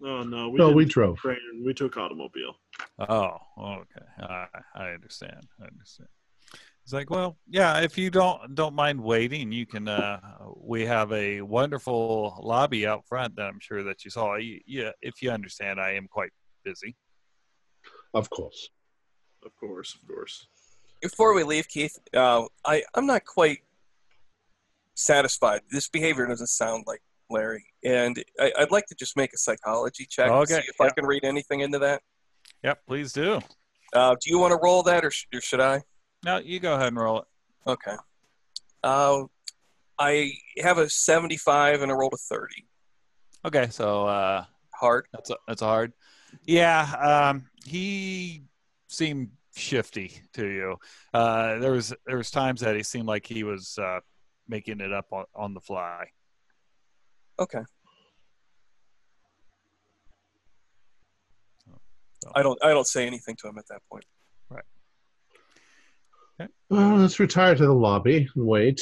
Oh no, we No, we drove. train. We took automobile. oh, okay, I I understand. I understand. It's like, well, yeah. If you don't don't mind waiting, you can. Uh, we have a wonderful lobby out front that I'm sure that you saw. You, yeah, if you understand, I am quite busy. Of course. Of course, of course. Before we leave, Keith, uh, I I'm not quite satisfied. This behavior doesn't sound like Larry, and I, I'd like to just make a psychology check Okay, to see if I can read anything into that. Yep, please do. Uh, do you want to roll that, or, sh- or should I? No, you go ahead and roll it. Okay. Uh, I have a 75 and I rolled a 30. Okay, so uh, Hard. that's a, that's a hard. Yeah, um, he seemed shifty to you. Uh, there was there was times that he seemed like he was uh, making it up on, on the fly. Okay. So- I don't. I don't say anything to him at that point. Well, let's retire to the lobby and wait.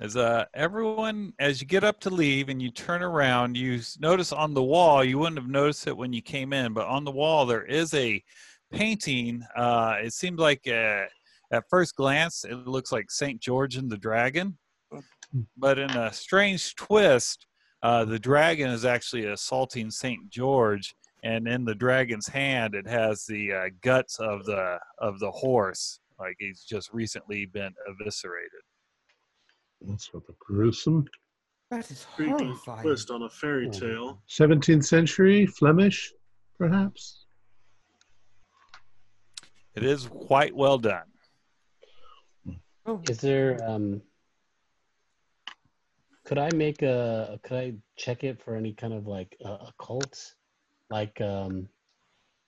As uh, everyone, as you get up to leave and you turn around, you notice on the wall. You wouldn't have noticed it when you came in, but on the wall there is a painting. Uh, it seemed like uh, at first glance it looks like Saint George and the Dragon, but in a strange twist, uh, the dragon is actually assaulting Saint George, and in the dragon's hand it has the uh, guts of the of the horse, like he's just recently been eviscerated. That's rather gruesome. That is Creepy horrifying. twist on a fairy Oh. tale. 17th century, Flemish, perhaps? It is quite well done. Oh, Is there um could I make a could I check it for any kind of like uh, occult like um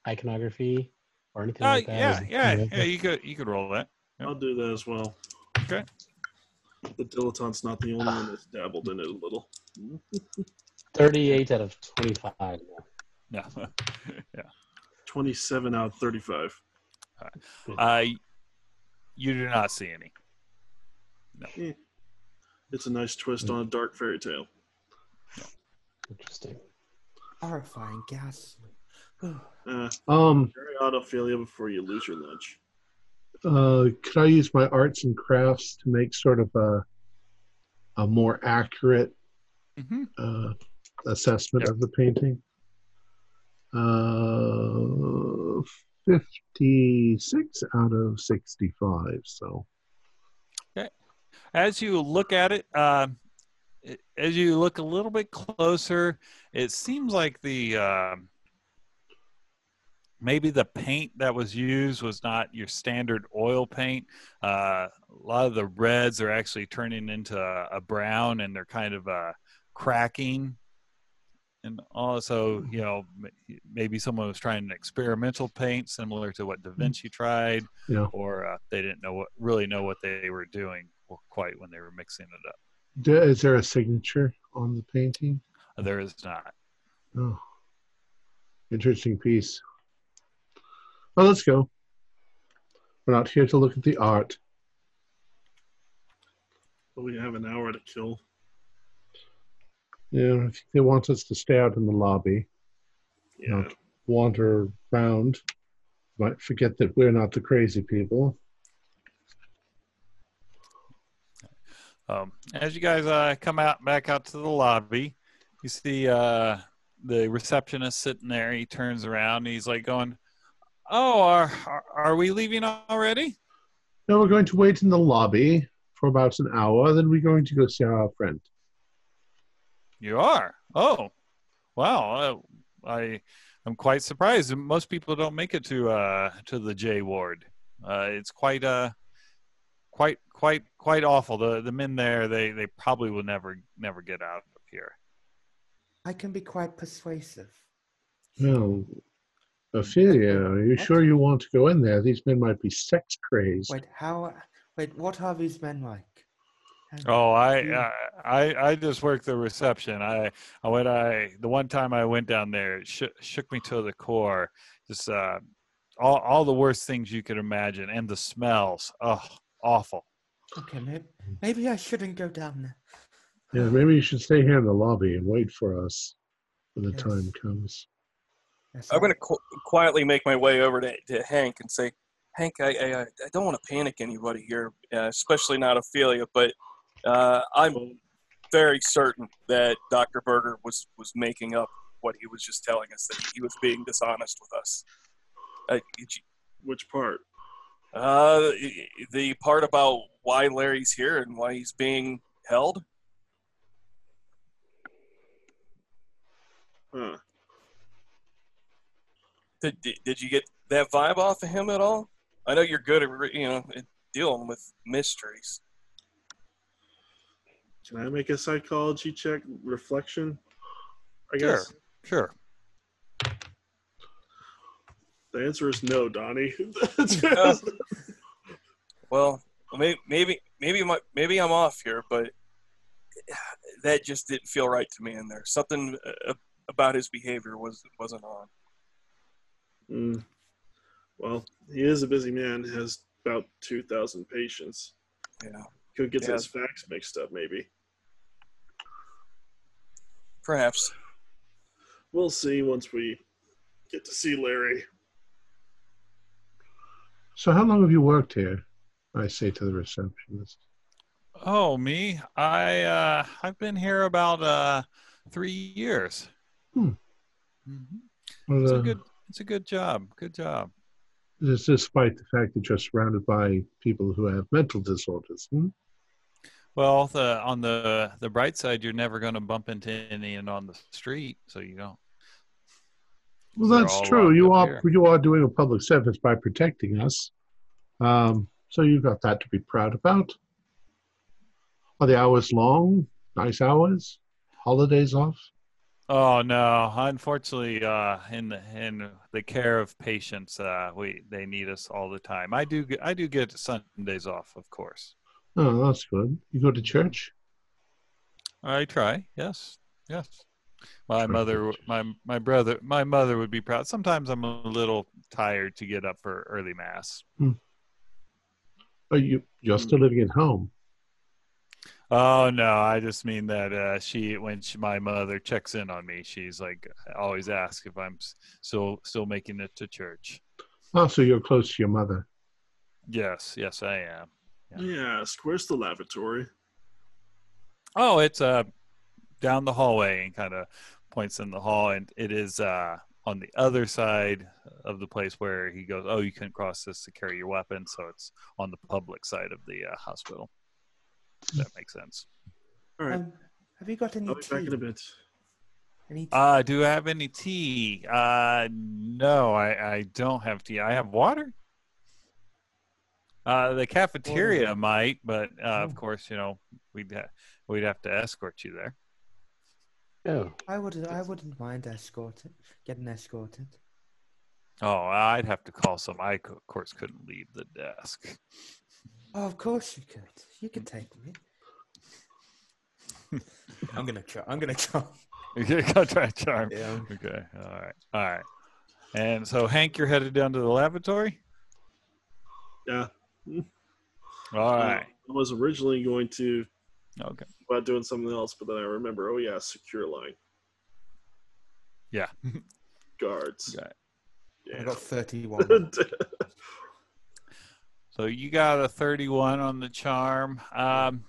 iconography or anything Uh, like that? yeah, Is it- yeah, yeah. You could you could roll that. Yep. I'll do that as well. Okay. The dilettante's not the only one that's dabbled in it a little. 38 out of 25 Yeah. Yeah. 27 out of 35. uh, you do not see any. No. It's a nice twist on a dark fairy tale. Interesting. horrifying, ghastly. Uh, Um, carry on, Ophelia, before you lose your lunch. uh, could I use my arts and crafts to make sort of a, a more accurate Mm-hmm. uh, assessment Yep. of the painting? Uh, 56 out of 65. So, okay. As you look at it, um, it- as you look a little bit closer, it seems like the um, maybe the paint that was used was not your standard oil paint. Uh, a lot of the reds are actually turning into a, a brown, and they're kind of uh, cracking. And also, you know, maybe someone was trying an experimental paint similar to what Da Vinci tried, Yeah. or uh, they didn't know what really know what they were doing quite when they were mixing it up. is there a signature on the painting? There is not. Oh, interesting piece. Well, let's go. We're not here to look at the art. But we have an hour to kill. Yeah, I think they want us to stay out in the lobby, Yeah. not wander around. Might forget that we're not the crazy people. Um, as you guys uh, come out back out to the lobby, you see uh, the receptionist sitting there. He turns around. And he's like going, "Oh, are, are are we leaving already?" No, we're going to wait in the lobby for about an hour. Then we're going to go see our friend. You are. Oh, wow. Uh, I I'm quite surprised. Most people don't make it to uh, to the J ward. Uh, it's quite uh quite quite quite awful. The the men there they they probably will never never get out of here. I can be quite persuasive. No, Ophelia, are you What? sure you want to go in there? These men might be sex crazed. Wait, how? Wait, what are these men like? And Oh, I, I I I just worked the reception. I I when I the one time I went down there, it shook shook me to the core. Just uh, all all the worst things you could imagine, and the smells. Oh, awful. Okay, maybe, maybe I shouldn't go down there. Yeah, maybe you should stay here in the lobby and wait for us when the Yes. time comes. Yes, I'm going to qu- quietly make my way over to, to Hank and say, Hank, I, I, I don't want to panic anybody here, uh, especially not Ophelia, but uh, I'm very certain that Dr. Berger was, was making up what he was just telling us, that he was being dishonest with us. Uh, Which part? uh, the part about why Larry's here and why he's being held. Huh. Did, did, did you get that vibe off of him at all? I know you're good at you know dealing with mysteries. Can I make a psychology check reflection? I Sure. guess Sure. the answer is no, Donnie. Uh, Well, maybe maybe maybe my, maybe I'm off here, but that just didn't feel right to me in there. Something uh, about his behavior was wasn't on. Mm. Well, he is a busy man. Has about two thousand patients. Yeah, Could get Yeah. his facts mixed up, maybe. perhaps. We'll see once we get to see Larry. So, how long have you worked here? I say to the receptionist. Oh, me? I uh, I've been here about uh, three years. Hmm. Mhm. Well, It's a uh, good. It's a good job. Good job. this despite the fact that you're surrounded by people who have mental disorders. Hmm? Well, the on the the bright side, you're never going to bump into anyone on the street, so you don't. Well, that's true. You are here. you are doing a public service by protecting us. Um, so you've got that to be proud about. Are the hours long? Nice hours? Holidays off? Oh no! Unfortunately, uh, in the in the care of patients, uh, we they need us all the time. I do I do get Sundays off, of course. Oh, that's good. You go to church? I try. Yes, yes. My Sure. mother, my my brother, my mother would be proud. Sometimes I'm a little tired to get up for early mass. Are you you're still living at home. Oh no, I just mean that uh, she when she, my mother checks in on me, she's like always asks if I'm still still making it to church. Oh, so you're close to your mother. Yes, yes, I am. Yeah. Yeah. Ask where's the lavatory? Oh, it's uh down the hallway and kind of points in the hall, and it is uh on the other side of the place where he goes. Oh, you couldn't cross this to carry your weapon, so it's on the public side of the uh, hospital. If that makes sense. All right. Um, have you got any I'll be back tea? in a bit. Any tea? Uh, do I have any tea? Uh, no, I, I don't have tea. I have water. Uh, the cafeteria Water. might, but uh, Oh. of course, you know, we'd ha- we'd have to escort you there. Oh, I would. I wouldn't mind escorted. Getting escorted. Oh, I'd have to call some. I, of course, couldn't leave the desk. Oh, of course you could. You could take me. I'm gonna try. I'm gonna try. Okay, contract charm. Yeah. Okay, all right, all right. And so, Hank, you're headed down to the lavatory. Yeah. All Uh. I was originally going to Okay. about doing something else, but then I remember, oh yeah, secure line Yeah. guards. Okay. I got 31. So you got a 31 on the charm. Um,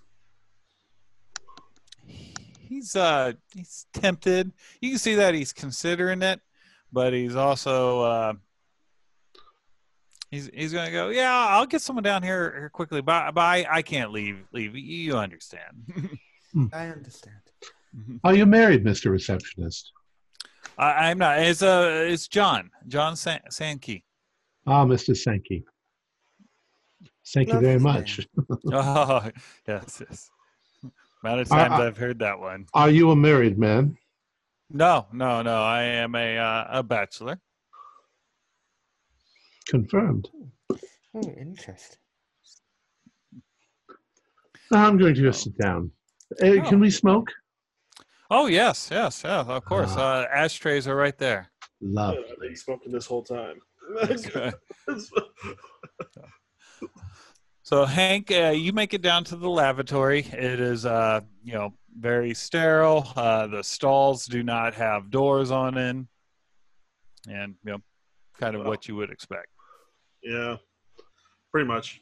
he's uh he's tempted. You can see that he's considering it, but he's also uh, he's he's gonna go. Yeah, I'll get someone down here, here quickly, but, but I, I can't leave. Leave. You understand? I understand. Are you married, Mr. Receptionist? I, I'm not. It's uh it's John John San- Sankey. Ah, Mr. Sankey. Thank you very much. Oh yes, yes. Amount of times I- I've heard that one. Are you a married man? No, no, no. I am a uh, a bachelor. Confirmed. Oh, interesting. I'm going to just sit down. Uh, Can we smoke? Oh yes, yes, yes. Of course. Ah. Uh, ashtrays are right there. Love. I've been smoking this whole time. So Hank, uh, you make it down to the lavatory. It is, uh, you know, very sterile. Uh, the stalls do not have doors on in, and you know, kind of Wow. what you would expect. yeah, pretty much.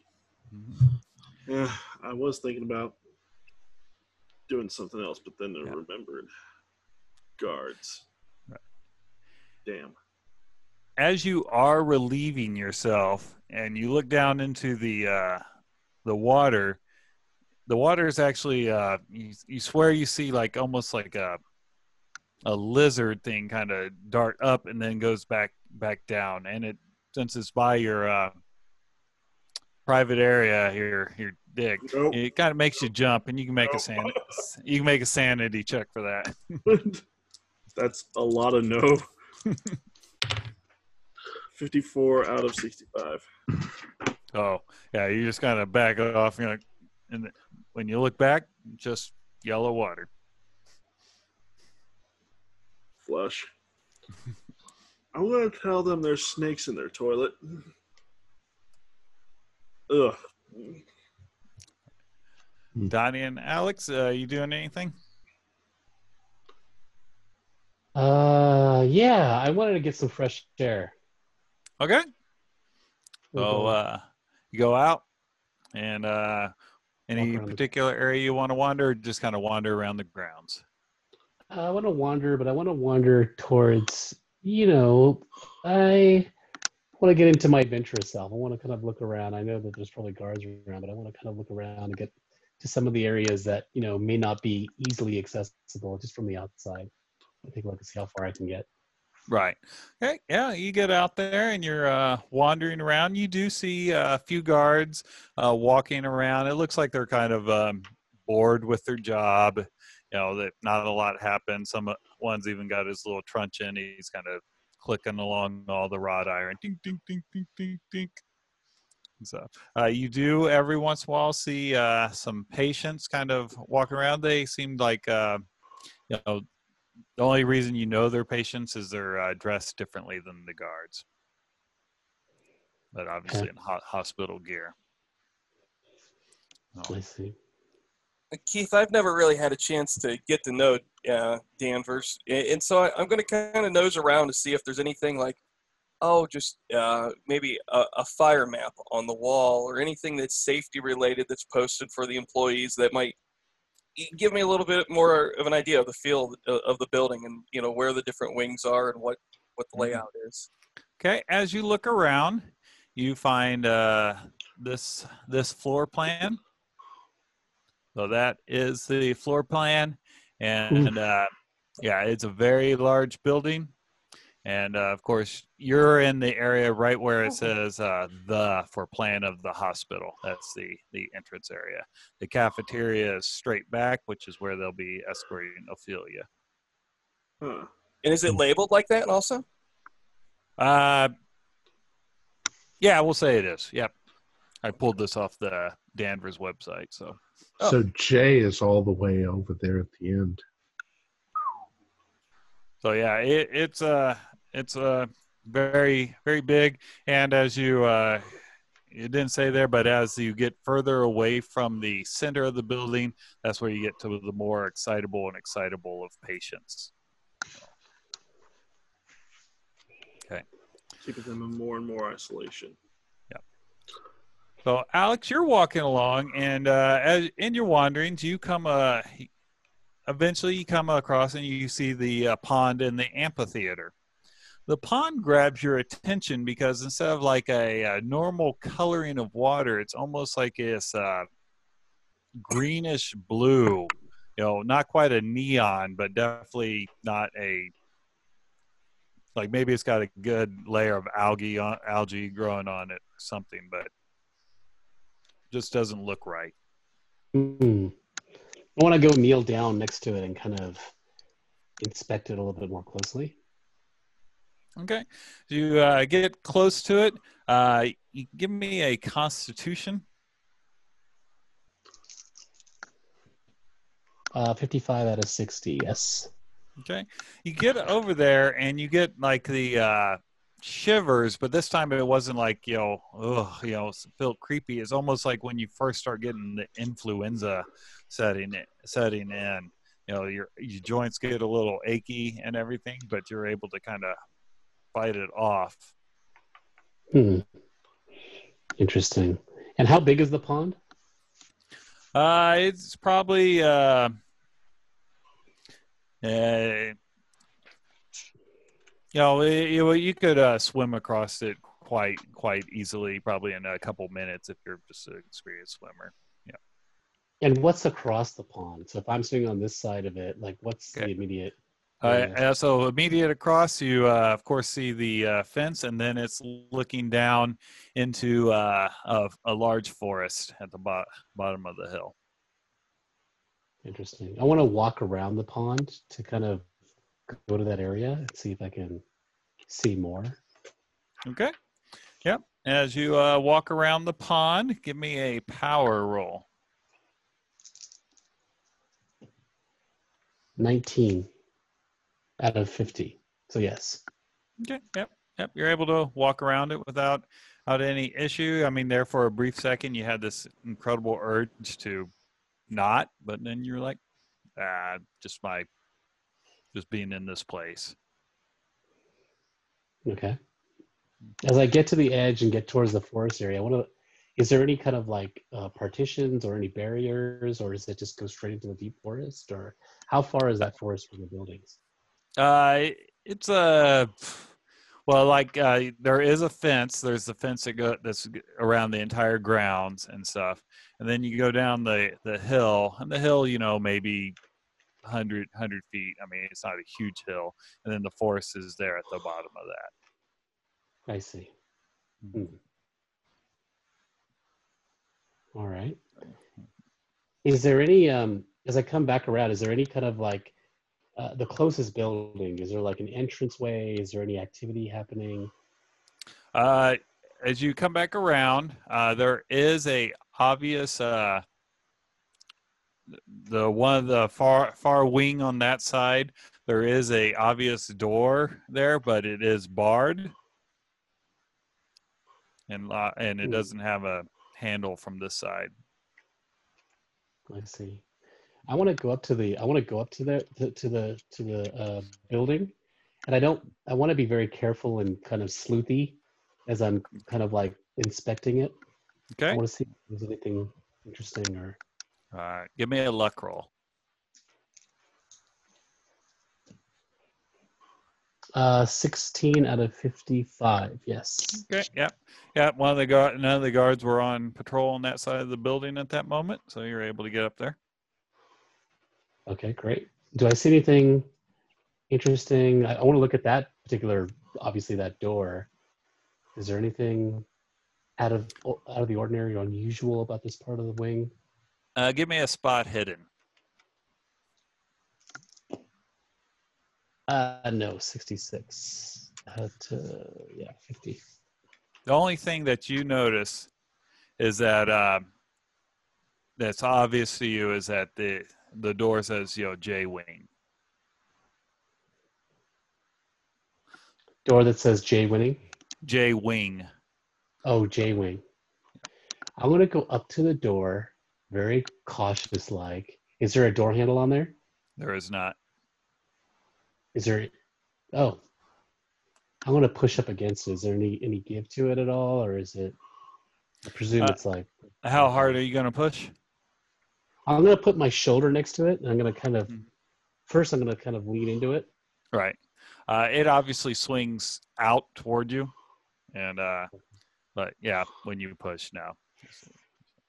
Yeah, I was thinking about doing something else, but then I Yeah. remembered guards. Right. Damn. As you are relieving yourself, and you look down into the uh, the water, the water is actually uh, you, you swear you see like almost like a a lizard thing kind of dart up and then goes back back down and it since it's by your uh, private area here your dick Nope. it kind of makes you jump and you can make a Nope. san- you can make a sanity check for that That's a lot of no. 54 out of 65. oh yeah you just kind of back off you know and when you look back just yellow water Flush. I'm going to tell them there's snakes in their toilet. Ugh. donnie and alex uh, you doing anything Uh, yeah, I wanted to get some fresh air. okay We'll So uh, you go out, and uh, any the- particular area you want to wander, or just kind of wander around the grounds. I want to wander, but I want to wander towards, you know, I want to get into my adventurous self. I want to kind of look around. I know that there's probably guards around, but I want to kind of look around and get to some of the areas that, you know, may not be easily accessible just from the outside. I take a look and see how far I can get. Right. Okay. Yeah. You get out there and you're uh, wandering around. You do see uh, a few guards uh, walking around. It looks like they're kind of um, bored with their job. You know that not a lot happened. Some uh, one's even got his little truncheon. He's kind of clicking along all the wrought iron. Ding, ding, ding, ding, ding, ding. So uh, you do every once in a while see uh, some patients kind of walk around. They seem like you know the only reason you know they're patients is they're uh, dressed differently than the guards, but obviously in ho- hospital gear. I see. Keith, I've never really had a chance to get to know uh, Danvers, and so I, I'm going to kind of nose around to see if there's anything like, oh, just uh, maybe a, a fire map on the wall or anything that's safety related that's posted for the employees that might y- give me a little bit more of an idea of the feel of, of the building and you know where the different wings are and what what the Mhm. layout is. Okay, as you look around, you find uh, this this floor plan. So that is the floor plan, and uh, yeah, it's a very large building. And uh, of course, you're in the area right where it says uh, "the" for plan of the hospital. That's the the entrance area. The cafeteria is straight back, which is where they'll be escorting Ophelia. Huh. And is it labeled like that also? Uh, yeah, we'll say it is. Yep. I pulled this off the Danvers website. So, Oh. So Jay is all the way over there at the end. so yeah, it, it's uh, it's uh, very, very big. And as you, uh, it didn't say there, but as you get further away from the center of the building, that's where you get to the more excitable and excitable of patients. Okay. Keeping them in more and more isolation. Yeah. So, Alex, you're walking along, and uh, as in your wanderings, you come uh, eventually you come across and you see the uh, pond and the amphitheater. The pond grabs your attention because instead of like a, a normal coloring of water, it's almost like it's uh, greenish blue. You know, not quite a neon, but definitely not a like maybe it's got a good layer of algae on algae growing on it, or something, but just doesn't look right. Hmm. I want to go kneel down next to it and kind of inspect it a little bit more closely. Okay, you uh, get close to it. Uh, you give me a Constitution. Uh, 55 out of 60. Yes. Okay. You get over there and you get like the uh, shivers, but this time it wasn't like, you know, ugh, you know, felt creepy. It's almost like when you first start getting the influenza setting it, setting in. You know, your your joints get a little achy and everything, but you're able to kind of fight it off. Hmm. Interesting. And how big is the pond? Uh, it's probably uh, uh, you know, it- you, you could uh, swim across it quite quite easily, probably in a couple minutes if you're just an experienced swimmer. Yeah. And what's across the pond? So if I'm swimming on this side of it, like what's Okay. the immediate? Area? uh, so immediate across, you uh, of course see the uh, fence, and then it's looking down into uh, a, a large forest at the bo- bottom of the hill. Interesting. I want to walk around the pond to kind of go to that area and see if I can see more. Okay. Yep. As you uh, walk around the pond, give me a power roll. 19 out of 50. So yes. Okay. Yep. Yep. You're able to walk around it without without any issue. I mean, there for a brief second, you had this incredible urge to not, but then you're like, ah, just my, just being in this place. Okay. As I get to the edge and get towards the forest area, I want to. Is there any kind of like uh, partitions or any barriers, or does it just go straight into the deep forest? Or how far is that forest from the buildings? Uh, it's a well, like uh, there is a fence. There's the fence that go that's around the entire grounds and stuff, and then you go down the the hill, and the hill, you know, maybe 100 100 feet. I mean, it's not a huge hill, and then the forest is there at the bottom of that. I see. Hmm. All right. Is there any um as I come back around, is there any kind of like uh, the closest building? Is there like an entranceway? Is there any activity happening? Uh, as you come back around, uh, there is a obvious uh, the one of the far far wing on that side. There is a obvious door there, but it is barred, and lo- and it Hmm. doesn't have a handle from this side. I see. I want to go up to the. I want to go up to the to, to the to the uh, building, and I don't. I want to be very careful and kind of sleuthy as I'm kind of like inspecting it. I Okay, want to see if there's anything interesting or. uh, give me a luck roll. Uh, 16 out of 55. Yes. Okay, yep, yep. One of the guard, none of the guards were on patrol on that side of the building at that moment, so you're able to get up there. Okay, great. Do I see anything interesting? I, I want to look at that particular, obviously that door. Is there anything out of out of the ordinary or unusual about this part of the wing? Uh, give me a spot hidden. Uh, no, 66. Uh, to, yeah, 50. The only thing that you notice is that um, that's obvious to you is that the the door says you know J Wing. Door that says J winning. J Wing. Oh, J wing. I'm gonna go up to the door, very cautious like. Is there a door handle on there? There is not. Is there? Oh, I'm gonna push up against it. Is there any any give to it at all, or is it? I presume Uh, it's like How hard are you going to push? I'm gonna put my shoulder next to it, and I'm gonna kind of Mm. first I'm gonna kind of lean into it. Right. Uh, it obviously swings out toward you, and uh, but yeah, when you push now.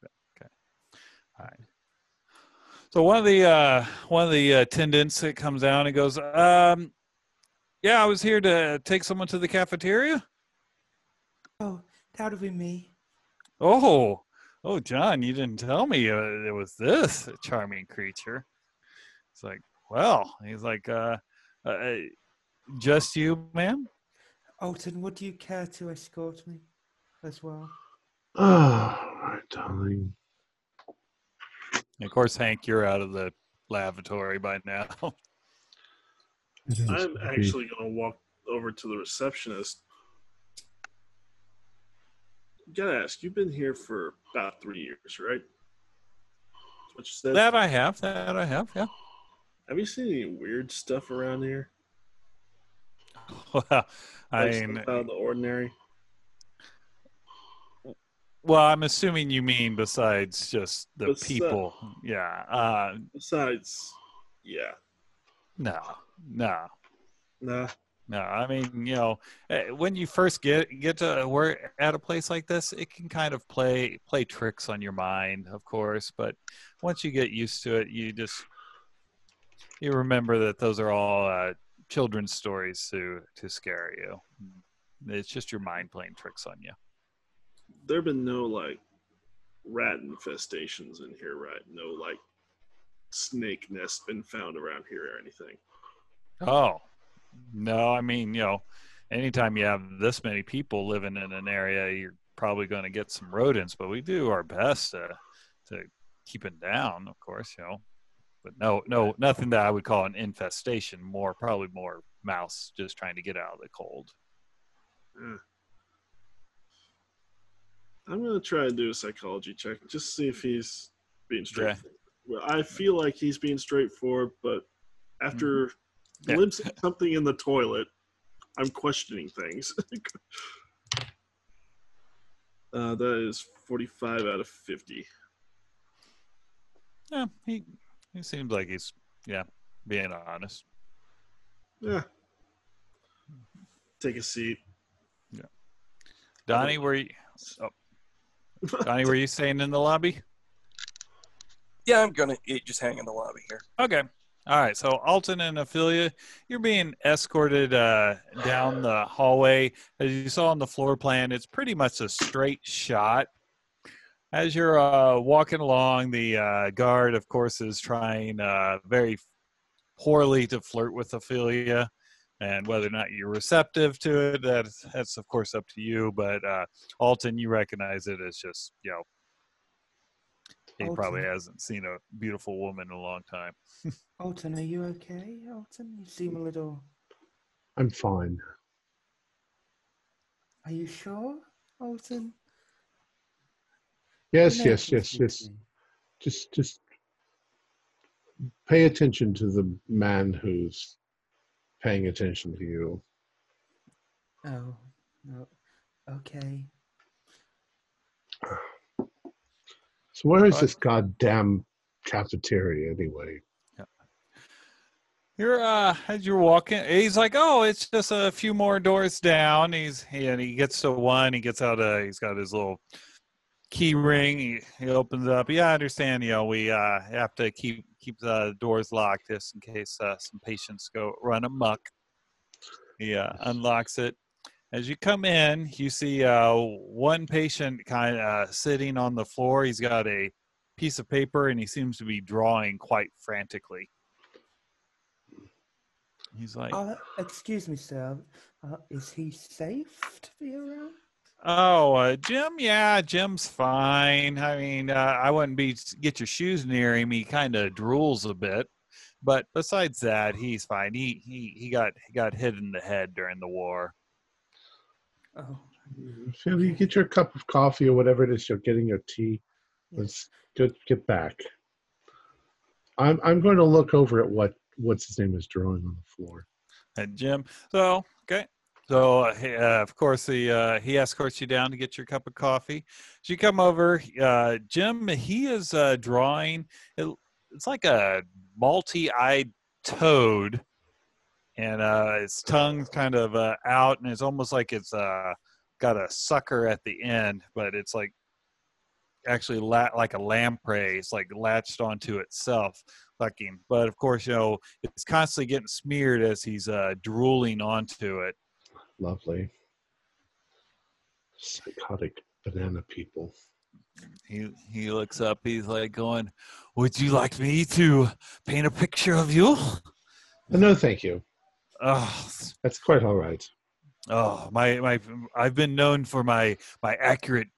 Okay. All right. So one of the uh, one of the attendants that comes down and goes, um, "Yeah, I was here to take someone to the cafeteria." Oh, that would be me. Oh, oh, John, you didn't tell me uh, it was this charming creature. It's like, well, he's like, uh, uh, just you, ma'am. Alton, would you care to escort me as well? Oh, all right, darling. And of course, Hank, you're out of the lavatory by now. I'm actually going to walk over to the receptionist. Gotta ask, you've been here for about three years, right? What you said. that I have. That I have. Yeah. Have you seen any weird stuff around here? Well, I Like mean, out of the ordinary. well, I'm assuming you mean besides just the Besi- people. Yeah. Uh, Besides, yeah, no, no. nah. No, I mean, you know, eh, when you first get get to work at a place like this, it can kind of play play tricks on your mind, of course. But once you get used to it, you just you remember that those are all uh, children's stories to to scare you. It's just your mind playing tricks on you. There have been no like rat infestations in here, right? No like snake nest been found around here or anything. Oh, no, I mean, you know, anytime you have this many people living in an area, you're probably going to get some rodents, but we do our best to, to keep them down, of course, you know. But no, no, nothing that I would call an infestation. More, probably more mouse just trying to get out of the cold. Eh. I'm gonna try and do a psychology check, just to see if he's being straight. Well, I feel like he's being straightforward, but after Yeah. glimpsing something in the toilet, I'm questioning things. uh, that is 45 out of 50. Yeah, he he seems like he's yeah being honest. Yeah. Take a seat. Yeah. Donnie, were you? Oh, Donnie, were you staying in the lobby? Yeah, I'm gonna just hang in the lobby here. Okay. All right. So Alton and Ophelia, you're being escorted uh, down the hallway. As you saw on the floor plan, it's pretty much a straight shot. As you're uh, walking along, the uh, guard, of course, is trying uh, very poorly to flirt with Ophelia. And whether or not you're receptive to it, that's, that's of course up to you. But uh, Alton, you recognize it as just, you know, he probably hasn't seen a beautiful woman in a long time. Alton, are you okay? Alton, you seem a little. I'm fine. Are you sure, Alton? Yes, You yes, yes, yes. something. Just, just pay attention to the man who's paying attention to you. Oh, no. Okay. So where is Uh, this goddamn cafeteria anyway? You're uh as you're walking, he's like, "Oh, it's just a few more doors down." He's he, and he gets to one. He gets out a. He's got his little key ring. He, he opens up. Yeah, I understand. You know, we uh have to keep keep the doors locked just in case uh, some patients go run amok. He uh, unlocks it. As you come in, you see uh, one patient kind of sitting on the floor. He's got a piece of paper and he seems to be drawing quite frantically. He's like, Uh, excuse me, sir. Uh, is he safe to be around? "Oh, uh, Jim, yeah, Jim's fine. I mean, uh, I wouldn't be get your shoes near him. He kind of drools a bit, but besides that, he's fine. He he he got he got hit in the head during the war. Oh, So you get your cup of coffee or whatever it is you're getting your tea. Let's get get back. I'm I'm going to look over at what what's his name is drawing on the floor. And Jim, so okay." So, uh, uh, of course, he uh, he escorts you down to get your cup of coffee. As you come over, uh, Jim, he is uh, drawing. It, it's like a multi-eyed toad, and uh, its tongue's kind of uh, out, and it's almost like it's uh, got a sucker at the end, but it's like actually la- like a lamprey. It's like latched onto itself, sucking. But of course, you know, it's constantly getting smeared as he's uh, drooling onto it. Lovely. Psychotic banana people. He he looks up. He's like going, "Would you like me to paint a picture of you?" Uh, No, thank you. Oh, That's quite all right. oh, my my! I've been known for my my accurate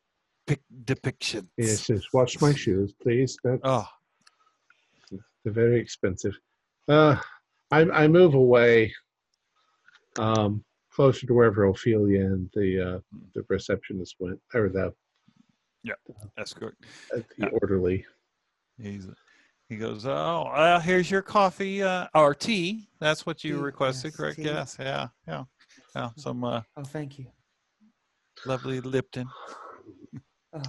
pic- depictions. Yes, yes. Watch my shoes, please. That, Oh, They're very expensive. Uh, I, I move away um, closer to wherever Ophelia and the uh, the receptionist went, or the, yeah, Escort. uh, the orderly. He's he goes, oh, uh, here's your coffee uh, or tea. That's what you Tea, requested, yes, correct? tea. Yes, yeah, yeah, yeah. Some uh, Oh, thank you. lovely Lipton. Oh.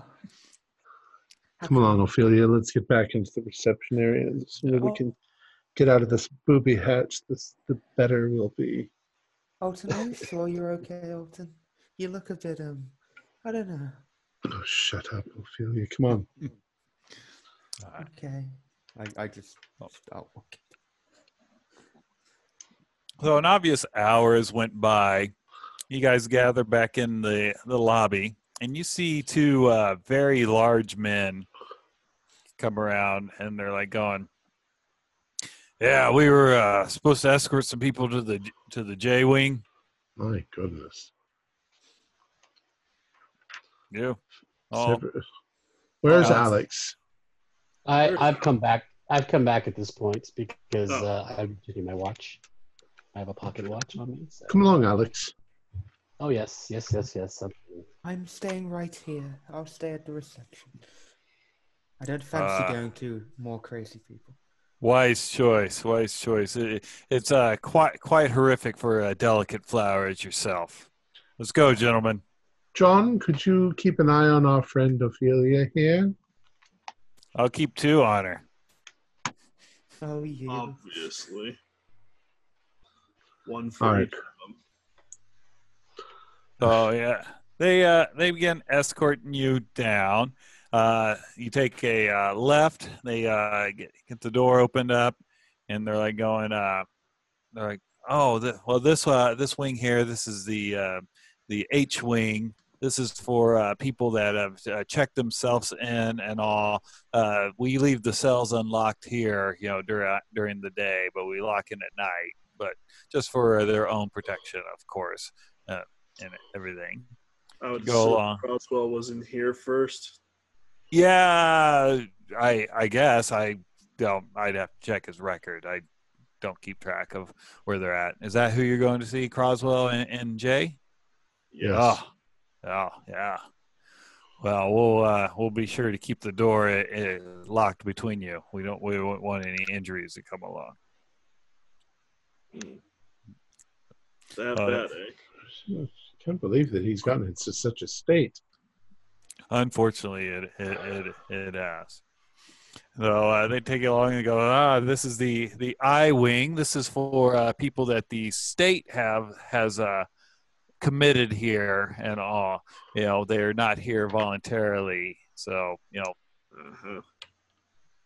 Come can- along, Ophelia. Let's get back into the reception area. The sooner we Oh. can get out of this booby hatch, this the better we'll be. Alton, are you sure you're okay, Alton? You look a bit, um, I don't know. Oh, shut up, Ophelia. Come on. Okay. I, I just Oh. start walking. So an obvious hours went by. You guys gather back in the, the lobby, and you see two uh, very large men come around, and they're like going, "Yeah, we were uh, supposed to escort some people to the to the J wing. My goodness. Yeah. Oh, Where's Uh, Alex? I, I've come back. I've come back at this point because Oh. uh, I'm checking my watch. I have a pocket watch on me. So. Come along, Alex. Oh yes, yes, yes, yes. I'm- I'm staying right here. I'll stay at the reception. I don't fancy Uh, going to more crazy people. wise choice. Wise choice. It, it's uh, quite quite horrific for a delicate flower as yourself. Let's go, gentlemen. John, could you keep an eye on our friend Ophelia here? I'll keep two on her. Oh, yeah. Obviously. One for All right. each of them. Oh yeah, they uh they begin escorting you down. Uh, you take a uh, left. They uh get, get the door opened up, and they're like going. Uh, they're like, oh, the, well this uh this wing here. This is the uh, the H wing. This is for uh, people that have uh, checked themselves in and all. Uh, we leave the cells unlocked here, you know, during during the day, but we lock in at night. But just for their own protection, of course, uh, and everything. I would Go assume along. Croswell was in here first. Yeah, I I guess I don't. I'd have to check his record. I don't keep track of where they're at. Is that who you're going to see, Croswell and, and Jay? Yes. Oh, oh, yeah. Well, we'll uh, we'll be sure to keep the door uh, uh, locked between you. We don't we don't want any injuries to come along. That Uh, bad, eh? I can't believe that he's gotten into such a state. Unfortunately, it it it, it has. So uh, they take it along and go, ah, this is the the I wing. This is for uh, people that the state have has uh, committed here and all. You know, they're not here voluntarily. So you know, Uh-huh.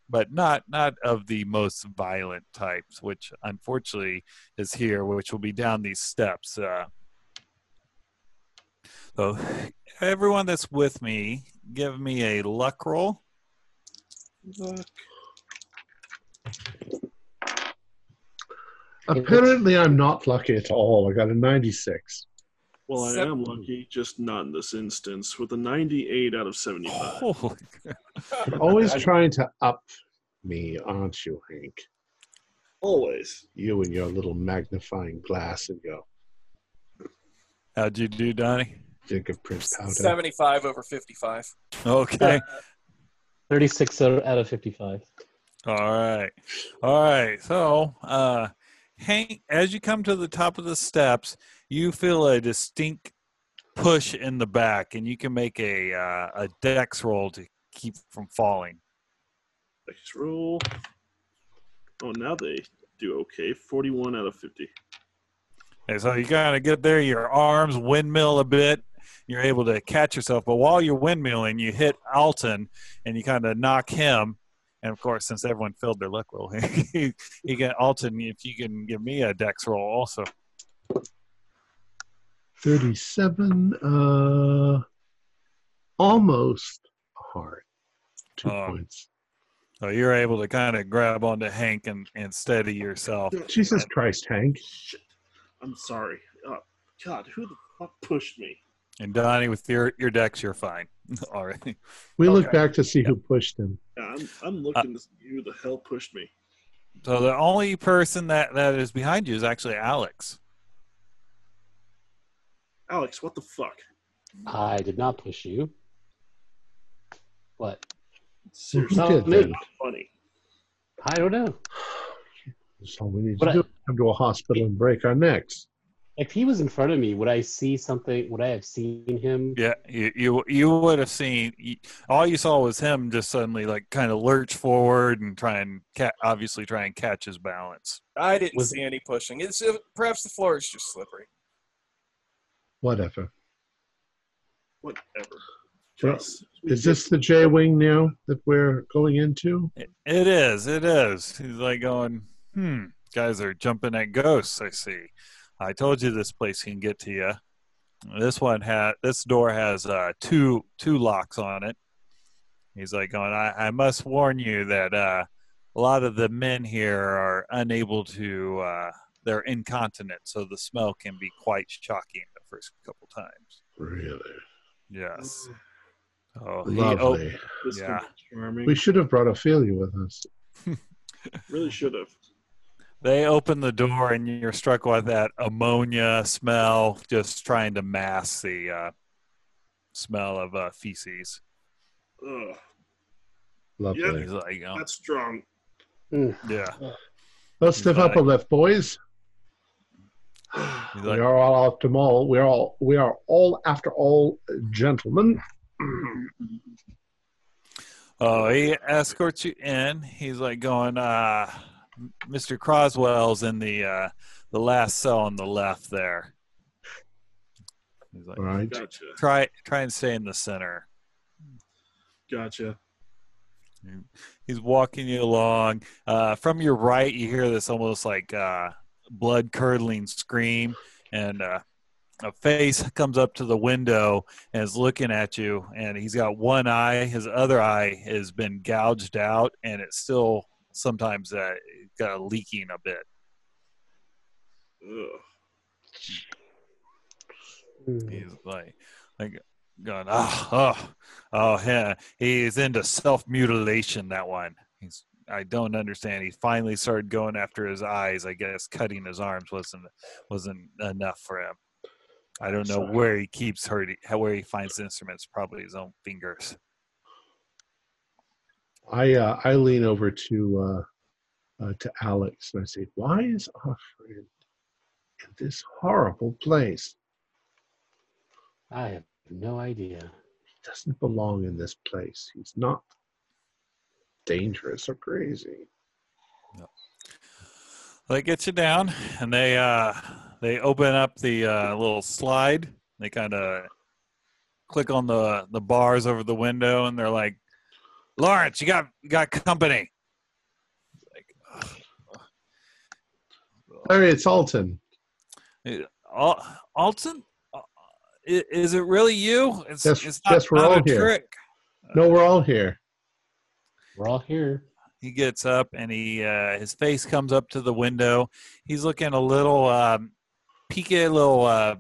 but not not of the most violent types, which unfortunately is here, which will be down these steps. Uh, so, everyone that's with me, give me a luck roll. Look. Apparently, I'm not lucky at all. I got a 96. Well, I am lucky, just not in this instance, with a 98 out of 75. Holy You're always trying to up me, aren't you, Hank? Always. You and your little magnifying glass and go. How'd you do, Donnie? fingerprint powder. 75 over 55. Okay. 36 out out of 55. All right. All right. So, uh, Hank, as you come to the top of the steps, you feel a distinct push in the back, and you can make a uh, a dex roll to keep from falling. Dex roll. Oh, now they do okay. 41 out of 50. And so you gotta get there, your arms windmill a bit. You're able to catch yourself, but while you're windmilling, you hit Alton and you kind of knock him. And of course, since everyone filled their luck roll, you get Alton. If you can give me a dex roll, also. 37. Uh, almost hard. heart. Two Oh. points. So you're able to kind of grab onto Hank and, and steady yourself. Jesus Christ, Hank. Shit. I'm sorry. Oh, God, who the fuck pushed me? And Donnie, with your your dex, you're fine. All right. We look back to see who pushed him. Yeah, I'm, I'm looking to see who the hell pushed me. So the only person that that is behind you is actually Alex. Alex, what the fuck? I did not push you. What? Seriously, Who did me? then? not funny. I don't know. That's all we need But to I- do. Come to a hospital and break our necks. If he was in front of me, would I see something? Would I have seen him? Yeah, you you, you would have seen. You, all you saw was him just suddenly like kind of lurch forward and try and ca- obviously try and catch his balance. I didn't Was- see any pushing. It's uh, perhaps the floor is just slippery. Whatever. Whatever. Well, Yes. Is this the J Wing now that we're going into? It, it is. It is. He's like going, hmm. Guys are jumping at ghosts. I see. I told you this place can get to you. This one had. This door has uh, two two locks on it. He's like going. I, I must warn you that uh, a lot of the men here are unable to. Uh, they're incontinent, so the smell can be quite shocking the first couple times. Really? Yes. Oh, he op- Lovely. This yeah. charming. We should have brought Ophelia with us. really should have. They open the door and you're struck with that ammonia smell, just trying to mask the uh, smell of uh, feces. Ugh, Lovely. He's like, oh, that's strong. yeah. Let's stiff up a like- lift, boys. He's we like, are all after all. We are all. We are all after all gentlemen. oh, he escorts you in. He's like going, uh, Mr. Croswell's in the uh, the last cell on the left there. He's like, All right. Gotcha. try try and stay in the center. Gotcha. He's walking you along. Uh, from your right, you hear this almost like uh, blood curdling scream, and uh, a face comes up to the window and is looking at you. And he's got one eye; his other eye has been gouged out, and it's still sometimes uh, got leaking a bit. Ugh. He's like, like going, oh, oh, oh, yeah. He's into self mutilation. That one. He's. I don't understand. He finally started going after his eyes. I guess cutting his arms wasn't wasn't enough for him. I don't know Sorry. where he keeps hurting, how where he finds instruments. Probably his own fingers. I uh, I lean over to uh, uh, to Alex and I say, "Why is our friend in this horrible place? I have no idea. He doesn't belong in this place. He's not dangerous or crazy." They get you down, and they uh, they open up the uh, little slide. They kind of click on the the bars over the window, and they're like, "Lawrence, you got you got company." Like, Larry, it's Alton. Al- Alton, Uh, i- is it really you? It's, Yes- it's not, yes, we're not all a here. trick. No, we're all here. We're all here. He gets up and he uh, his face comes up to the window. He's looking a little um, peaked, a little uh,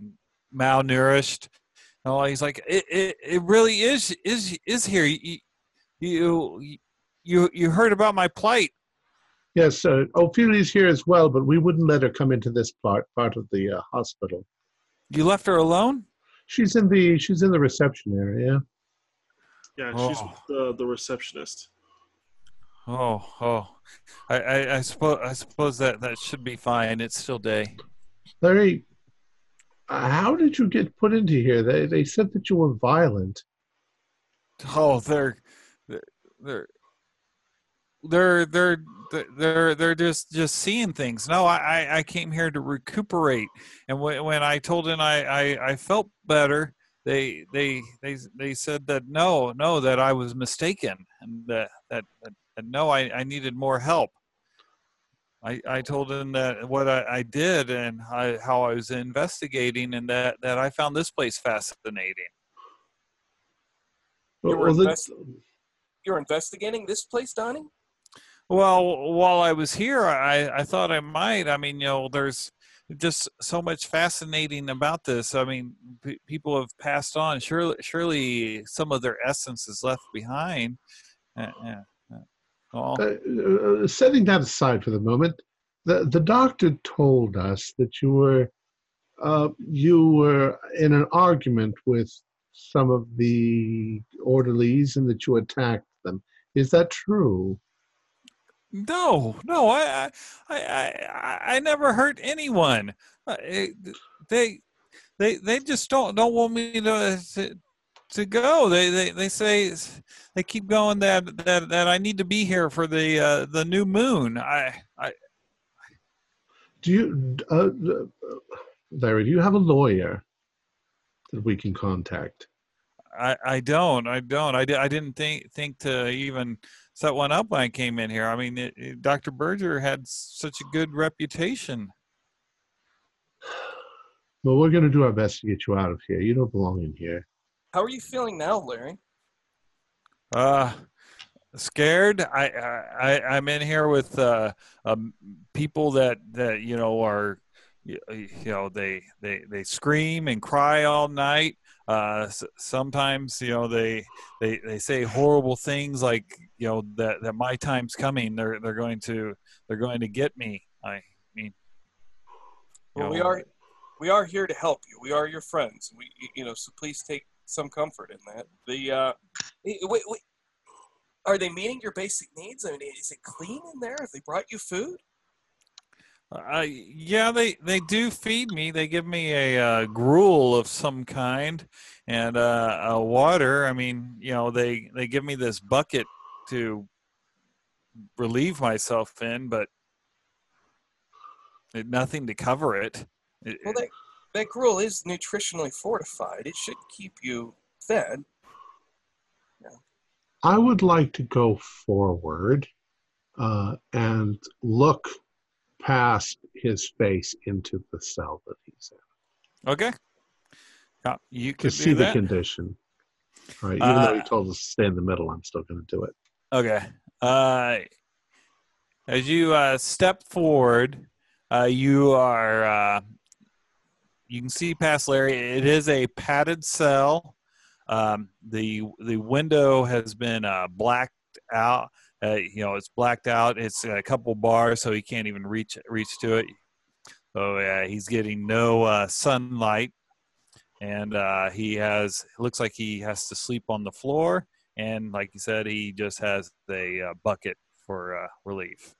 malnourished. Oh, he's like, it, it, it really is is is here. You, you you you heard about my plight. Yes, uh, Ophelia's here as well, but we wouldn't let her come into this part part of the uh, hospital. You left her alone. She's in the she's in the reception area. Yeah, she's Oh. the the receptionist. Oh, oh, I, I, I suppose I suppose that that should be fine. It's still day. Larry, how did you get put into here? They they said that you were violent. Oh, they're they're they're they're they're they're just just seeing things. No, I I- I came here to recuperate, and when when I told them I I, I felt better, they they they they said that no no that I was mistaken and that that, that, that no I I needed more help. I, I told him that what I, I did and I, how I was investigating and that, that I found this place fascinating. You were Well, invest- You're investigating this place, Donnie? Well, while I was here, I, I thought I might. I mean, you know, there's just so much fascinating about this. I mean, p- people have passed on. Surely, surely, some of their essence is left behind. Uh, yeah. Oh, Uh, setting that aside for the moment, the the doctor told us that you were uh, you were in an argument with some of the orderlies and that you attacked them. Is that true? no, no, I, I, I, I, never hurt anyone. Uh, they, they, they just don't don't want me to to, go. They, they, they say they keep going that that that I need to be here for the uh, the new moon. I, I, Do you, uh, uh, Larry? Do you have a lawyer that we can contact? I, I don't. I don't. I, I didn't think think to even set one up when I came in here. I mean, it, it- Dr. Berger had such a good reputation. Well, we're going to do our best to get you out of here. You don't belong in here. How are you feeling now, Larry? Uh, scared. I, I I'm in here with uh, um, people that that you know are you you know they they they scream and cry all night. Uh, sometimes you know they they they say horrible things like you know that that my time's coming. They're they're going to they're going to get me. I mean, Well, we are we are here to help you. We are your friends. We you know, so please take some comfort in that. The uh, wait, wait, are they meeting your basic needs? I mean, is it clean in there? Have they brought you food? Uh, yeah, they they do feed me. They give me a uh, gruel of some kind and uh, a water. I mean, you know, they they give me this bucket to relieve myself in, but it, nothing to cover it. It- Well, that that gruel is nutritionally fortified. It should keep you fed. I would like to go forward uh, and look past his face into the cell that he's in okay. Yeah, you to could see do the condition. Right, even though he Uh, told us to stay in the middle, I'm still going to do it. Okay. Uh, as you uh, step forward, uh, you are uh, you can see past Larry. It is a padded cell. Um, the the window has been uh, blacked out. Uh, you know, it's blacked out. It's a couple bars, so he can't even reach reach to it. So uh, he's getting no uh, sunlight, and uh, he has. Looks like he has to sleep on the floor and like you said, he just has a uh, bucket for relief.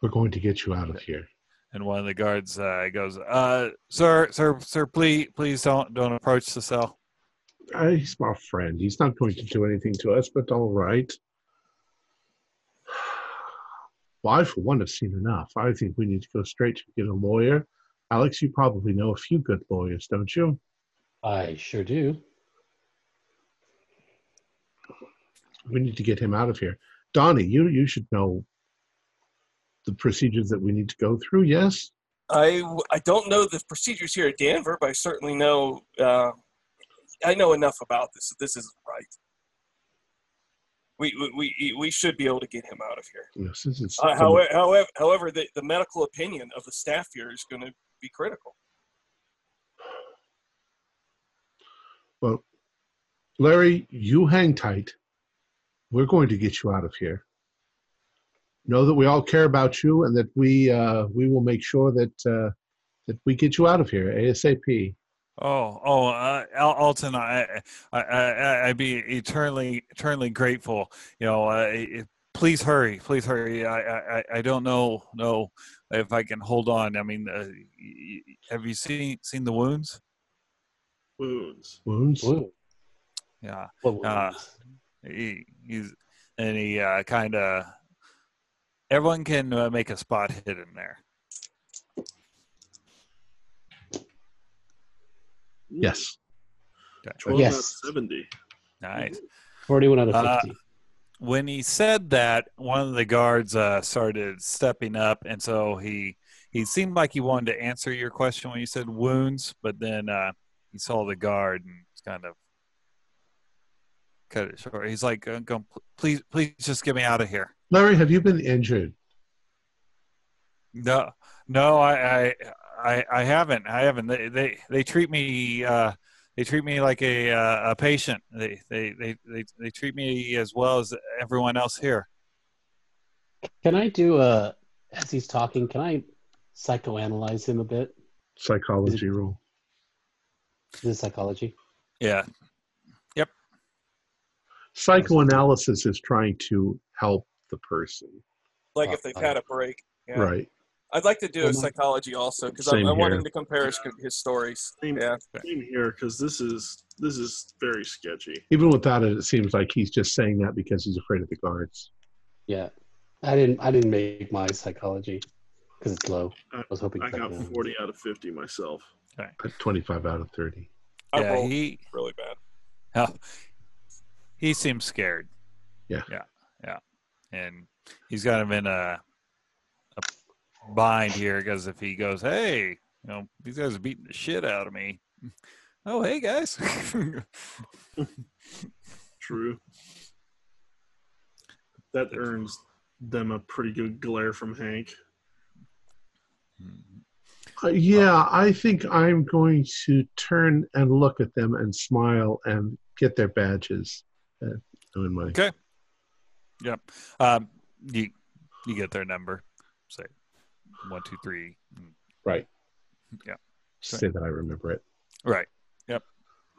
We're going to get you out of here. And one of the guards uh, goes, uh, "Sir, sir, sir, please, please don't don't approach the cell." Uh, he's my friend. He's not going to do anything to us, but all right. Well, I, for one, have seen enough. I think we need to go straight to get a lawyer. Alex, you probably know a few good lawyers, don't you? I sure do. We need to get him out of here. Donnie, you you should know the procedures that we need to go through. Yes. I, I don't know the procedures here at Danver, but I certainly know uh, I know enough about this. This isn't right. We, we, we, we should be able to get him out of here. Yes. This is Uh, however, however, however, the, the medical opinion of the staff here is going to be critical. Well, Larry, you hang tight. We're going to get you out of here. Know that we all care about you, and that we uh, we will make sure that uh, that we get you out of here asap. Oh, oh, uh, Al- Alton, I, I, I, I'd be eternally, eternally grateful. You know, uh, it- please hurry, please hurry. I, I, I don't know, know if I can hold on. I mean, uh, y- y- have you seen seen the wounds? Wounds. Wounds. Woo. Yeah. What Uh, wounds? he, he's and he uh, kind of everyone can uh, make a spot hidden there. Yes. Twelve Yes. out of seventy. Nice. 41 out of uh, 50. When he said that, one of the guards uh, started stepping up, and so he he seemed like he wanted to answer your question when you said wounds, but then uh, he saw the guard and kind of cut it short. He's like, uh, "Please, please, just get me out of here." Larry, have you been injured? No, no, I, I, I, I haven't. I haven't. They, they, they treat me. Uh, they treat me like a uh, a patient. They, they they they they treat me as well as everyone else here. Can I do a as he's talking? Can I psychoanalyze him a bit? Psychology roll. Is it psychology? Yeah, Yep. Psychoanalysis is trying to help the person. Like if uh, they've had a break. Yeah. Right. I'd like to do a psychology also because I, Same I want here. him to compare his, his stories. Same, Yeah. same here because this is this is very sketchy. Even without it, it seems like he's just saying that because he's afraid of the guards. Yeah. I didn't. I didn't make my psychology because it's low. I was hoping. I got that. 40 out of 50 myself. At 25 out of 30. I yeah. He really bad. oh, he seems scared. Yeah. yeah, yeah, and he's kind of in a a bind here because if he goes, hey, you know, these guys are beating the shit out of me. Oh, hey guys. True. That earns them a pretty good glare from Hank. Uh, yeah, I think I'm going to turn and look at them and smile and get their badges. Uh, in my, Okay. Yep. Um, you you get their number. Say one, two, three. Right. Yeah. Say that I remember it. Right. Yep.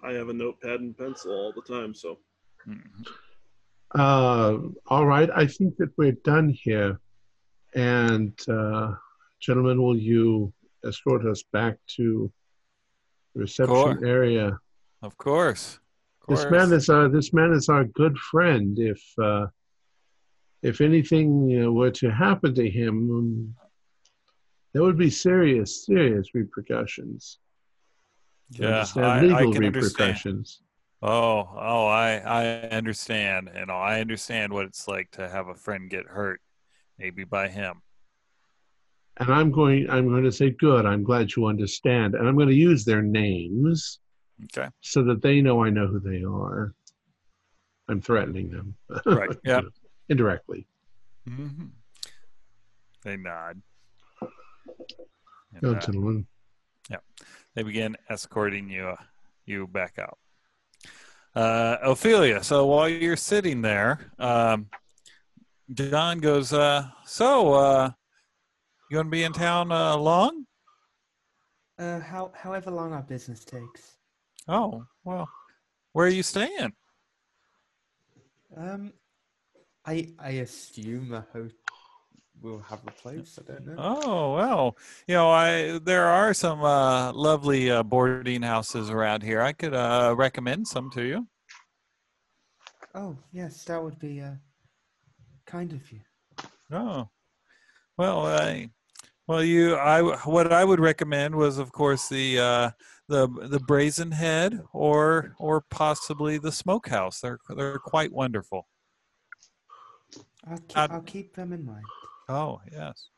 I have a notepad and pencil all the time, so Mhm. Uh, all right, I think that we're done here. And, uh, gentlemen, will you escort us back to the reception Sure. area? Of course. Of This man is our this man is our good friend. If uh, if anything uh, were to happen to him, um, there would be serious serious repercussions. Yeah, understand? I- I legal can understand. repercussions. Oh, oh, I, I understand. You know, I understand what it's like to have a friend get hurt, maybe by him. And I'm going I'm going to say good. I'm glad you understand, and I'm going to use their names Okay. so that they know I know who they are. I'm threatening them. Right, yeah. Indirectly. hmm They nod. And, Go, uh, gentlemen. they begin escorting you you back out. Uh, Ophelia, so while you're sitting there, um, John goes, uh, "So, uh, you going to be in town uh, long?" Uh, how, however long our business takes. Oh, well, where are you staying? Um, I I assume a host will have a place. I don't know. Oh well, you know, I there are some uh, lovely uh, boarding houses around here. I could uh, recommend some to you. Oh yes, that would be uh, kind of you. Oh, well, I, well, you, I, what I would recommend was, of course, the uh, the the Brazen Head or or possibly the Smokehouse. They're they're quite wonderful. I'll keep, Uh, I'll keep them in mind. Oh yes.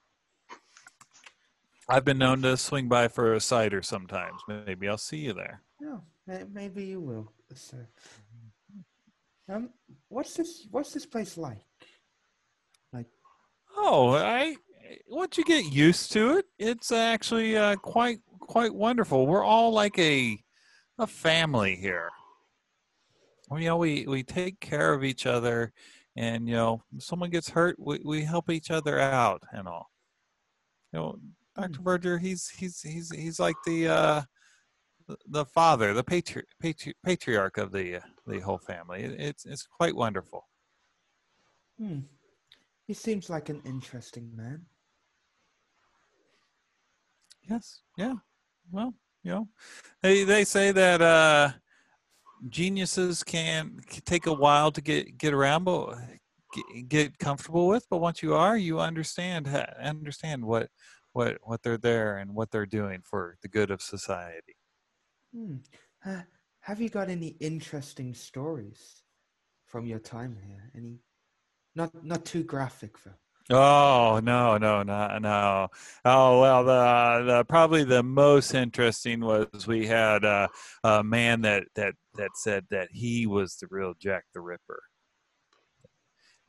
I've been known to swing by for a cider sometimes. Maybe I'll see you there. No, may- maybe you will, sir. Um, what's this? What's this place like? like? Oh, I once you get used to it, it's actually uh, quite quite wonderful. We're all like a a family here. You know, we we take care of each other, and you know, if someone gets hurt, we we help each other out and all. You know, Doctor Berger, he's he's he's he's like the uh, the- the father, the patri- patri- patriarch of the the whole family. It, it's it's quite wonderful. Hmm. He seems like an interesting man. Yes. Yeah. Well, you know, they they say that uh, geniuses can, take a while to get get around, but get, get comfortable with. But once you are, you understand understand what what what they're there and what they're doing for the good of society. Hmm. Uh, have you got any interesting stories from your time here? Any? Not not too graphic though. Oh no no no no! Oh well, the the probably the most interesting was we had uh, a man that that that said that he was the real Jack the Ripper.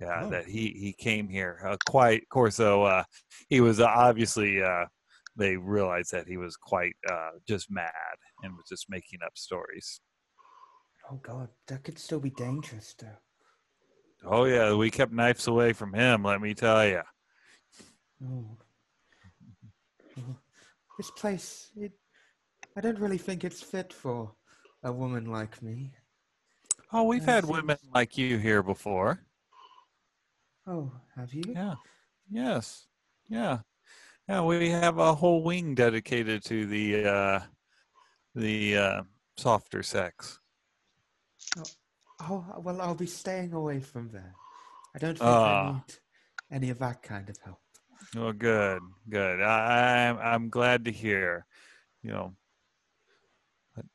Yeah, Oh. that he he came here uh, quite. Of course, though uh, he was obviously uh, they realized that he was quite uh, just mad and was just making up stories. Oh God, that could still be dangerous, though. Oh yeah, we kept knives away from him. Let me tell you. Oh. Oh. This place, it, I don't really think it's fit for a woman like me. Oh, we've had women like you here before. Oh, have you? Yeah. Yes. Yeah. Yeah. We have a whole wing dedicated to the uh, the uh, softer sex. Oh, well, I'll be staying away from there. I don't think Ah. I need any of that kind of help. Well, good, good. I, I'm I'm glad to hear. You know. But,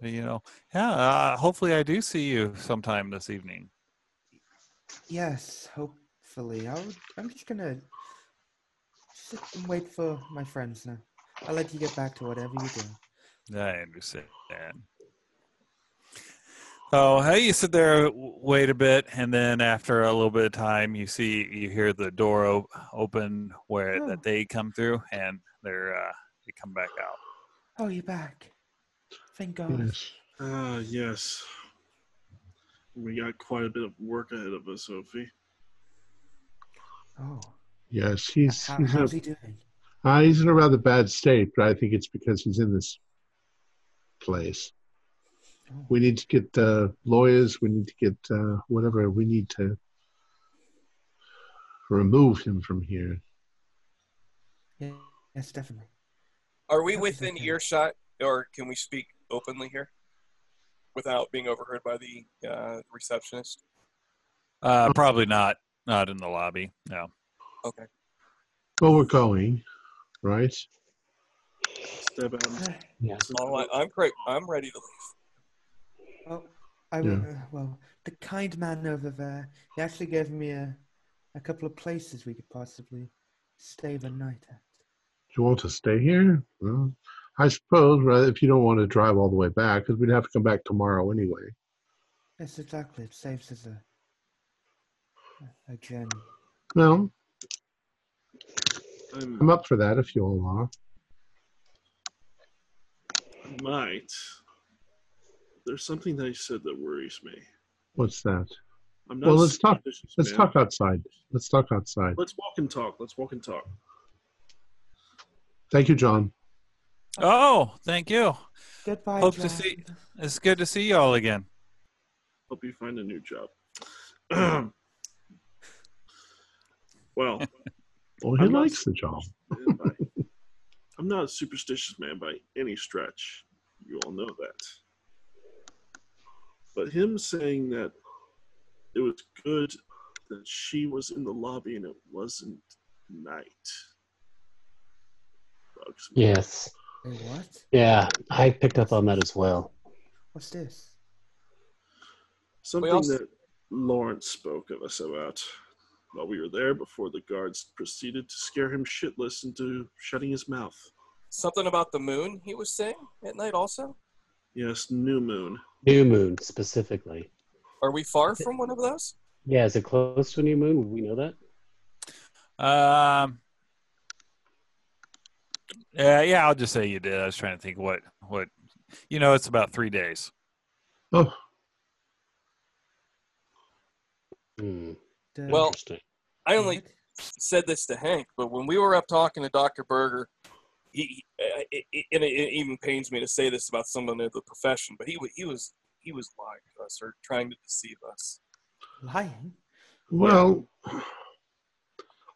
you know, yeah. Uh, hopefully, I do see you sometime this evening. Yes, hopefully. I'll, I'm just gonna sit and wait for my friends now. I'll let you get back to whatever you do. I understand. So, hey, you sit there, wait a bit, and then after a little bit of time, you see, you hear the door op- open where Oh. that they come through, and they're uh, they come back out. Oh, you're back. Thank God. Yes. Ah, yes. We got quite a bit of work ahead of us, Sophie. Oh, Yes, he's how, he's, in a, how's he doing? uh, he's in a rather bad state, but I think it's because he's in this place. We need to get uh, lawyers. We need to get uh, whatever we need to remove him from here. yeah, yes, definitely. Are we That is within okay. earshot, or can we speak openly here without being overheard by the uh, receptionist? Uh, probably not, not in the lobby. No. Okay. Well, we're going, right? Step out. and Yeah. listen All to right, I'm great. I'm ready to leave. Well, I Yeah. Uh, well, the kind man over there, he actually gave me a, a couple of places we could possibly stay the night at. Do you want to stay here? Well, I suppose, right, if you don't want to drive all the way back, because we'd have to come back tomorrow anyway. Yes, exactly. It saves us a a, a journey. No, I'm, I'm up for that if you all are. I might. There's something that he said that worries me. What's that? I'm not Well, let's talk- superstitious Let's man. talk outside. Let's talk outside. Let's walk and talk. Let's walk and talk. Thank you, John. Oh, thank you. Goodbye. Hope to see- It's good to see you all again. Hope you find a new job. well, Well, he I'm likes the job. by- I'm not a superstitious man by any stretch. You all know that. But him saying that it was good that she was in the lobby and it wasn't night bugs me. Yes. Wait, what? Yeah, I picked up on that as well. What's this? Something also- that Lawrence spoke of us about while we were there before the guards proceeded to scare him shitless into shutting his mouth. Something about the moon he was saying at night also? Yes, new moon. New moon specifically. Are we far from one of those? Yeah, is it close to a new moon? Would we know that? Um. Yeah, yeah. I'll just say you did. I was trying to think what what. You know, it's about three days. Oh, Hmm. Well, I only said this to Hank, but when we were up talking to Dr. Berger, he, uh, it, it, and it, it even pains me to say this about someone in the profession, but he he was he was lying to us or trying to deceive us. lying. well,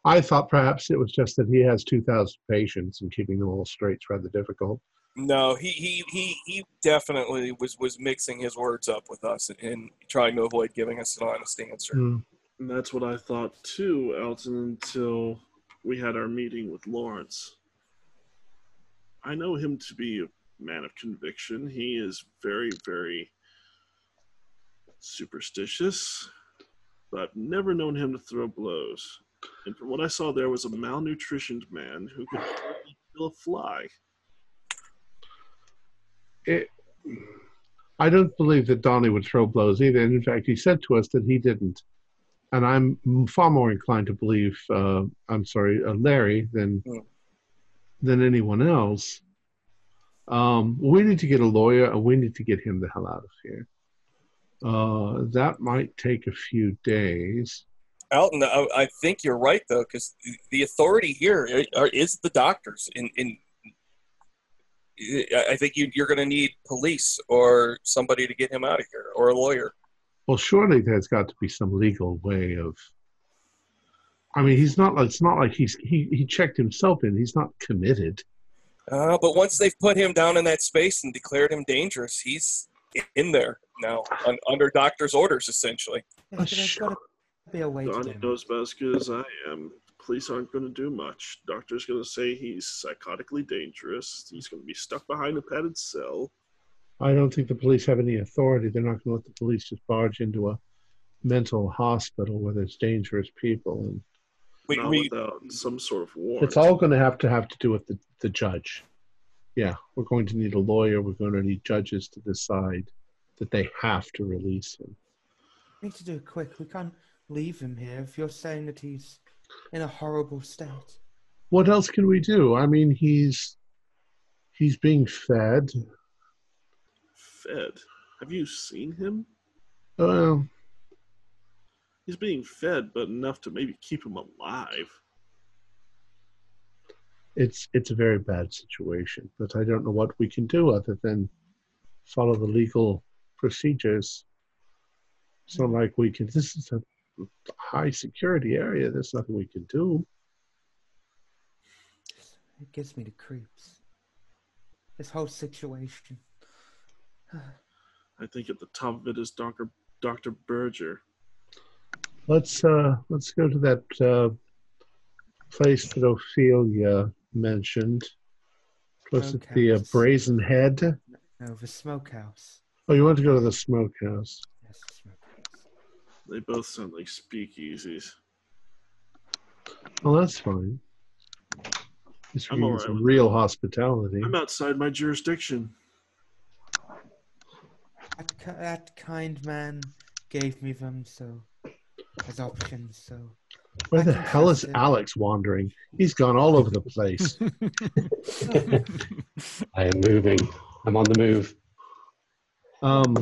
I thought perhaps it was just that he has 2,000 patients and keeping them all straight is rather difficult. No, he he he, he definitely was was mixing his words up with us and, and trying to avoid giving us an honest answer. Hmm. And that's what I thought too, Elton, until we had our meeting with Lawrence. I know him to be a man of conviction. He is very, very superstitious, but I've never known him to throw blows. And from what I saw, there was a malnutritioned man who could hardly kill a fly. It, I don't believe that Donnie would throw blows either. And in fact, he said to us that he didn't. And I'm far more inclined to believe, uh, I'm sorry, uh, Larry than Hmm. Than anyone else. Um, we need to get a lawyer, and we need to get him the hell out of here. Uh, that might take a few days. Alton, I, I think you're right though, because the authority here is the doctors. In, in I think you, you're going to need police or somebody to get him out of here, or a lawyer. Well, surely there's got to be some legal way of. I mean, he's not. It's not like he's he he checked himself in. He's not committed. Uh, but once they've put him down in that space and declared him dangerous, he's in there now un, under doctor's orders, essentially. Yeah, but there's sure. gotta be a way Donnie knows about as good as I am. Police aren't going to do much. Doctor's going to say he's psychotically dangerous. He's going to be stuck behind a padded cell. I don't think the police have any authority. They're not going to let the police just barge into a mental hospital where there's dangerous people, and We, not we, without some sort of war. it's all going to have to have to do with the, the judge. Yeah, we're going to need a lawyer. We're going to need judges to decide that they have to release him. We need to do it quick. We can't leave him here if you're saying that he's in a horrible state. What else can we do? I mean, he's he's being fed. fed. Have you seen him? Well, He's being fed, but enough to maybe keep him alive. it's it's a very bad situation, but I don't know what we can do other than follow the legal procedures. It's not like we can. This is a high security area. There's nothing we can do. It gives me the creeps. This whole situation. I think at the top of it is Doctor Doctor Berger. Let's uh let's go to that uh, place that Ophelia mentioned. Was it the uh, Brazen Head? No, the smokehouse. Oh, you want to go to the smokehouse? Yes, the smokehouse. They both sound like speakeasies. Well, that's fine. This I'm means alright with real hospitality. I'm outside my jurisdiction. That, ki- that kind man gave me them so as options. So Where I the hell is it. Alex wandering? He's gone all over the place. I am moving. I'm on the move. um,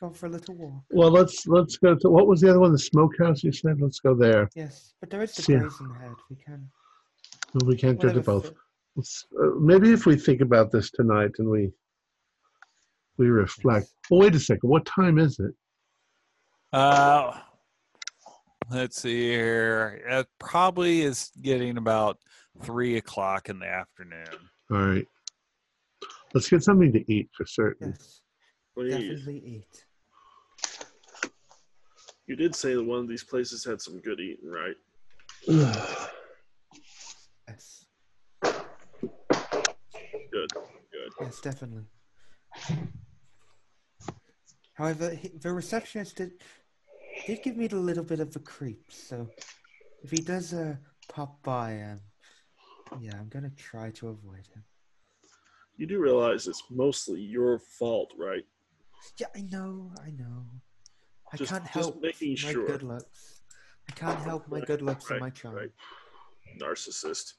go for a little walk. well, let's let's go to what was the other one? The smokehouse. You said. Let's go there. Yes, but there is the See brazen head. We can. Well, we can't go to both. Let's, uh, maybe if we think about this tonight and we we reflect. Well, wait a second. What time is it? Uh, let's see here. It probably is getting about three o'clock in the afternoon. All right. Let's get something to eat for certain. Yes, Please. definitely eat. You did say that one of these places had some good eating, right? Yes, Good. Good. yes, definitely. However, the receptionist did did give me a little bit of a creep. So if he does uh, pop by, um, yeah, I'm gonna try to avoid him. You do realize it's mostly your fault, right? Yeah, I know, I know. I Just- can't just help making my sure. good looks. I can't help my good looks right, and my charm. right. Narcissist.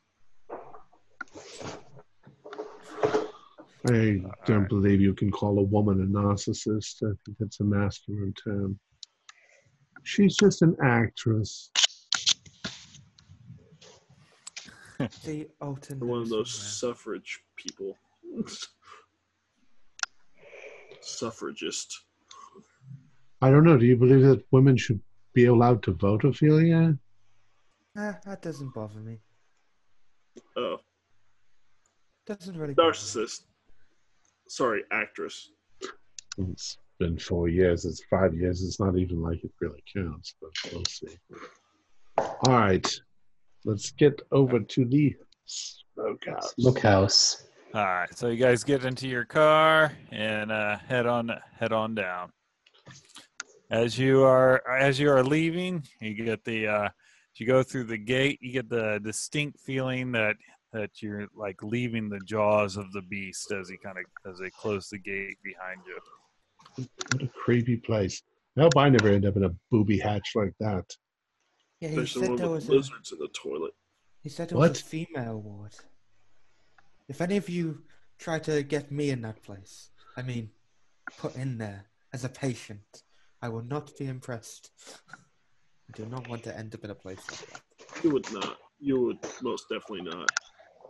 I don't right. believe you can call a woman a narcissist. I think that's a masculine term. She's just an actress. See, Alton. One of those me suffrage people. Suffragist. I don't know. Do you believe that women should be allowed to vote, Ophelia? Ah, that doesn't bother me. Oh, Doesn't really. bother me. narcissist. Sorry, actress. It's been four years. It's five years. It's not even like it really counts, but we'll see. All right. Let's get over to the smokehouse. Smokehouse. All right, so you guys get into your car and uh, head on head on down. As you are as you are leaving, you get the uh, as you go through the gate, you get the distinct feeling that that you're like leaving the jaws of the beast as he kind of as they close the gate behind you. What a creepy place. I hope I never end up in a booby hatch like that. Yeah, he Especially said there with was a, lizards in the toilet. he said there was What? a female ward. If any of you try to get me in that place. I mean, put in there as a patient. I will not be impressed. I do not want to end up in a place like that. You would not. You would most definitely not.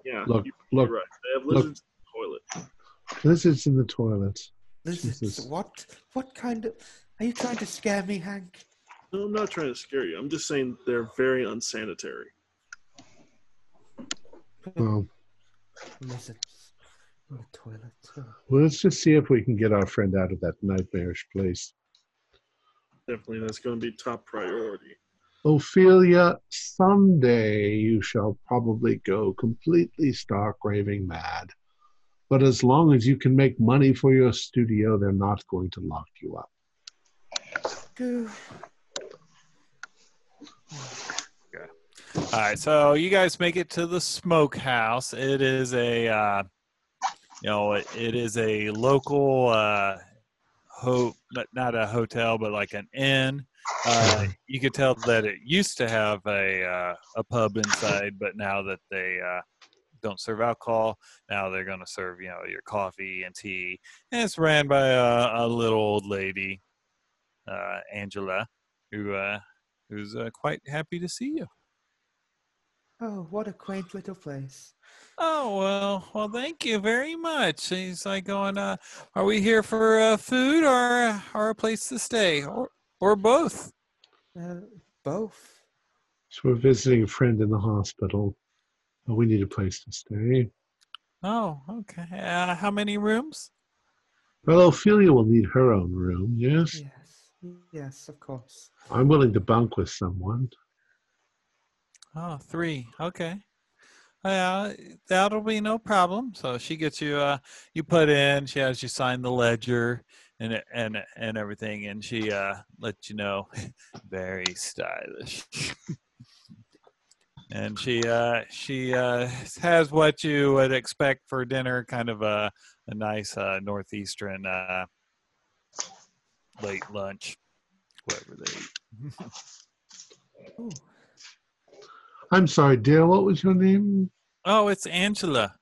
Yeah, Look, you- look, you're right. They have look. lizards in the toilet. lizards in the toilet. This Jesus. is what? What kind of? Are you trying to scare me, Hank? No, I'm not trying to scare you. I'm just saying they're very unsanitary. Well, Lizards in the toilet. Oh. well, let's just see if we can get our friend out of that nightmarish place. Definitely, that's going to be top priority. Ophelia, someday you shall probably go completely stark raving mad. But as long as you can make money for your studio, they're not going to lock you up. Goo. All right, so you guys make it to the smokehouse. It is a, uh, you know, it, it is a local, uh, ho- not, not a hotel, but like an inn. Uh, you could tell that it used to have a uh, a pub inside, but now that they uh, don't serve alcohol, now they're going to serve you know your coffee and tea. And it's ran by a, a little old lady, uh, Angela, who uh, who's uh, quite happy to see you. Oh, what a quaint little place. Oh well, well, thank you very much. He's like going, uh, "Are we here for uh, food or or a place to stay, or or both?" Uh, both. So we're visiting a friend in the hospital. But we need a place to stay. Oh, okay. Uh, how many rooms? Well, Ophelia will need her own room, yes? Yes. Yes, of course. I'm willing to bunk with someone. Oh, three. Okay. Yeah, that'll be no problem. So she gets you. Uh, you put in. She has you sign the ledger and and and everything, and she uh lets you know, very stylish. and she uh she uh has what you would expect for dinner, kind of a a nice uh northeastern uh late lunch, whatever they eat. I'm sorry, Dale. what was your name? Oh, it's Angela.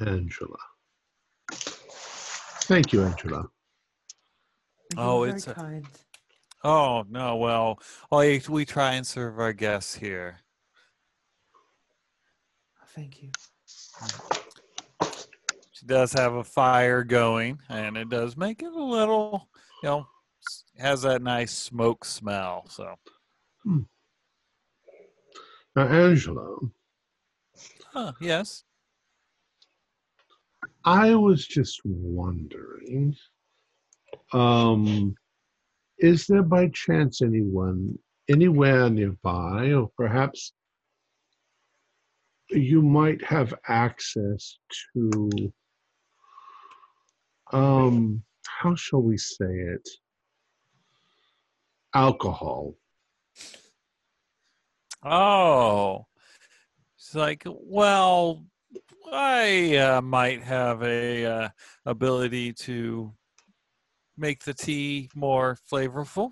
Angela. Thank you, Angela. You're Oh, very it's a- kind. Oh no, well, we we try and serve our guests here. Thank you. She does have a fire going, and it does make it a little, you know, has that nice smoke smell. So, Now, Angela, huh, yes. I was just wondering, um, is there by chance anyone anywhere nearby, or perhaps you might have access to, um, how shall we say it? Alcohol. Oh, it's like, well, I uh, might have a uh, ability to make the tea more flavorful.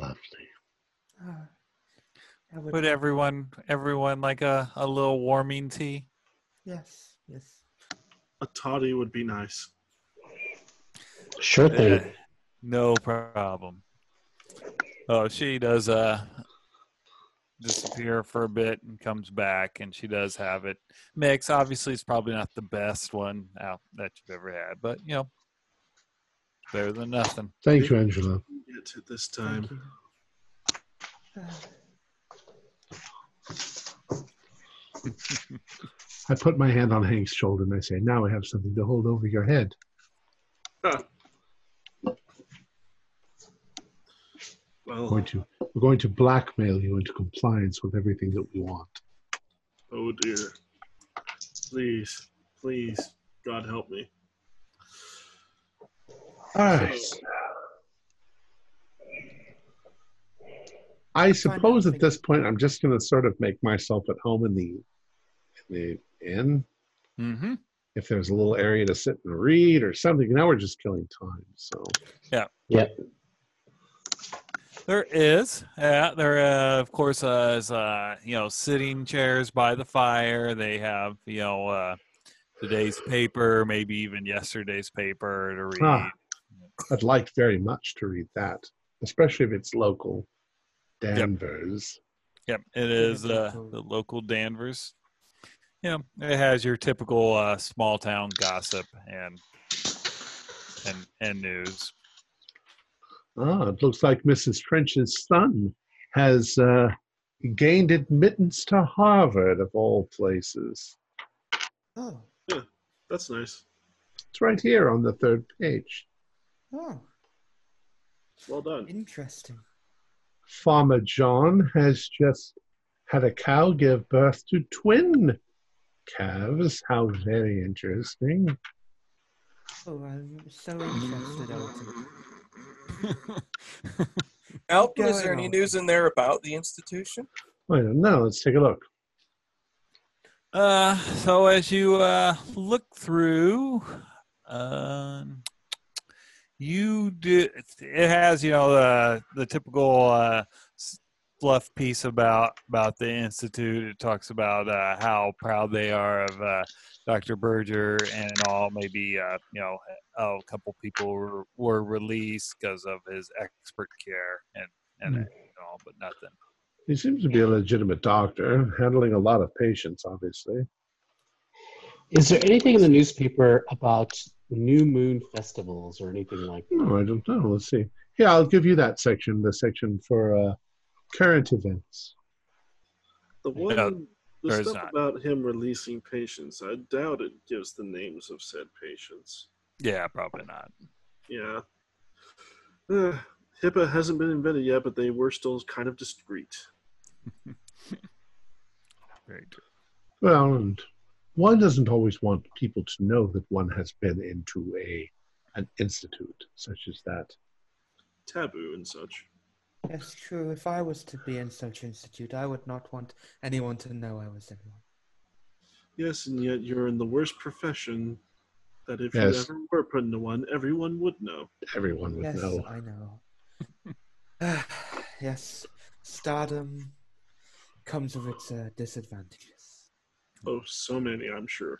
Lovely. Uh, I would, Put everyone, everyone like a, a little warming tea. yes, yes. A toddy would be nice. Sure thing. Uh, no problem. Oh, she does uh disappear for a bit and comes back, and she does have it mix. Obviously, it's probably not the best one out that you've ever had, but you know, better than nothing. Thank you, Angela. Get it this time. I put my hand on Hank's shoulder and I say, Now I have something to hold over your head. We're Well, going to, we're going to blackmail you into compliance with everything that we want. oh dear. Please, please, God help me. All right. I suppose at this point I'm just going to sort of make myself at home in the in the inn. Mm-hmm. If there's a little area to sit and read or something. Now we're just killing time. So yeah, yeah. There is, yeah. There, uh, of course, uh, is uh, you know sitting chairs by the fire. They have you know uh, today's paper, maybe even yesterday's paper to read. Ah. I'd like very much to read that, especially if it's local. Danvers. Yep, it is uh, local- the local Danvers. Yeah, it has your typical uh, small town gossip and and and news. Ah, it looks like Mrs. French's son has uh, gained admittance to Harvard, of all places. Oh, That's nice. It's right here on the third page. Oh, Well done. interesting. Farmer John has just had a cow give birth to twin calves. How very interesting. Oh, I'm so interested, Alton. Alton, is there any news in there about the institution? I don't know. Let's take a look. Uh, so as you uh, look through, um, you do. It has you know the the typical uh, fluff piece about about the institute. It talks about uh, how proud they are of uh, Dr. Berger and all. Maybe uh, you know a couple people were, were released because of his expert care and and Hmm. all, but nothing. He seems to be a legitimate doctor, handling a lot of patients, obviously. Is there anything in the newspaper about new moon festivals or anything like that? No, I don't know. Let's see. Yeah, I'll give you that section, the section for uh, current events. The one, No, the stuff not. about him releasing patients, I doubt it gives the names of said patients. Yeah, probably not. Yeah. Uh, HIPAA hasn't been invented yet, but they were still kind of discreet. Very true. Well, and one doesn't always want people to know that one has been into a an institute such as that. Taboo and such. That's true. If I was to be in such an institute, I would not want anyone to know I was in one. Yes, and yet you're in the worst profession that if Yes. you ever were put into one, everyone would know. Everyone would Yes, know. I know. yes, stardom comes with its uh, disadvantages. Oh, so many, I'm sure.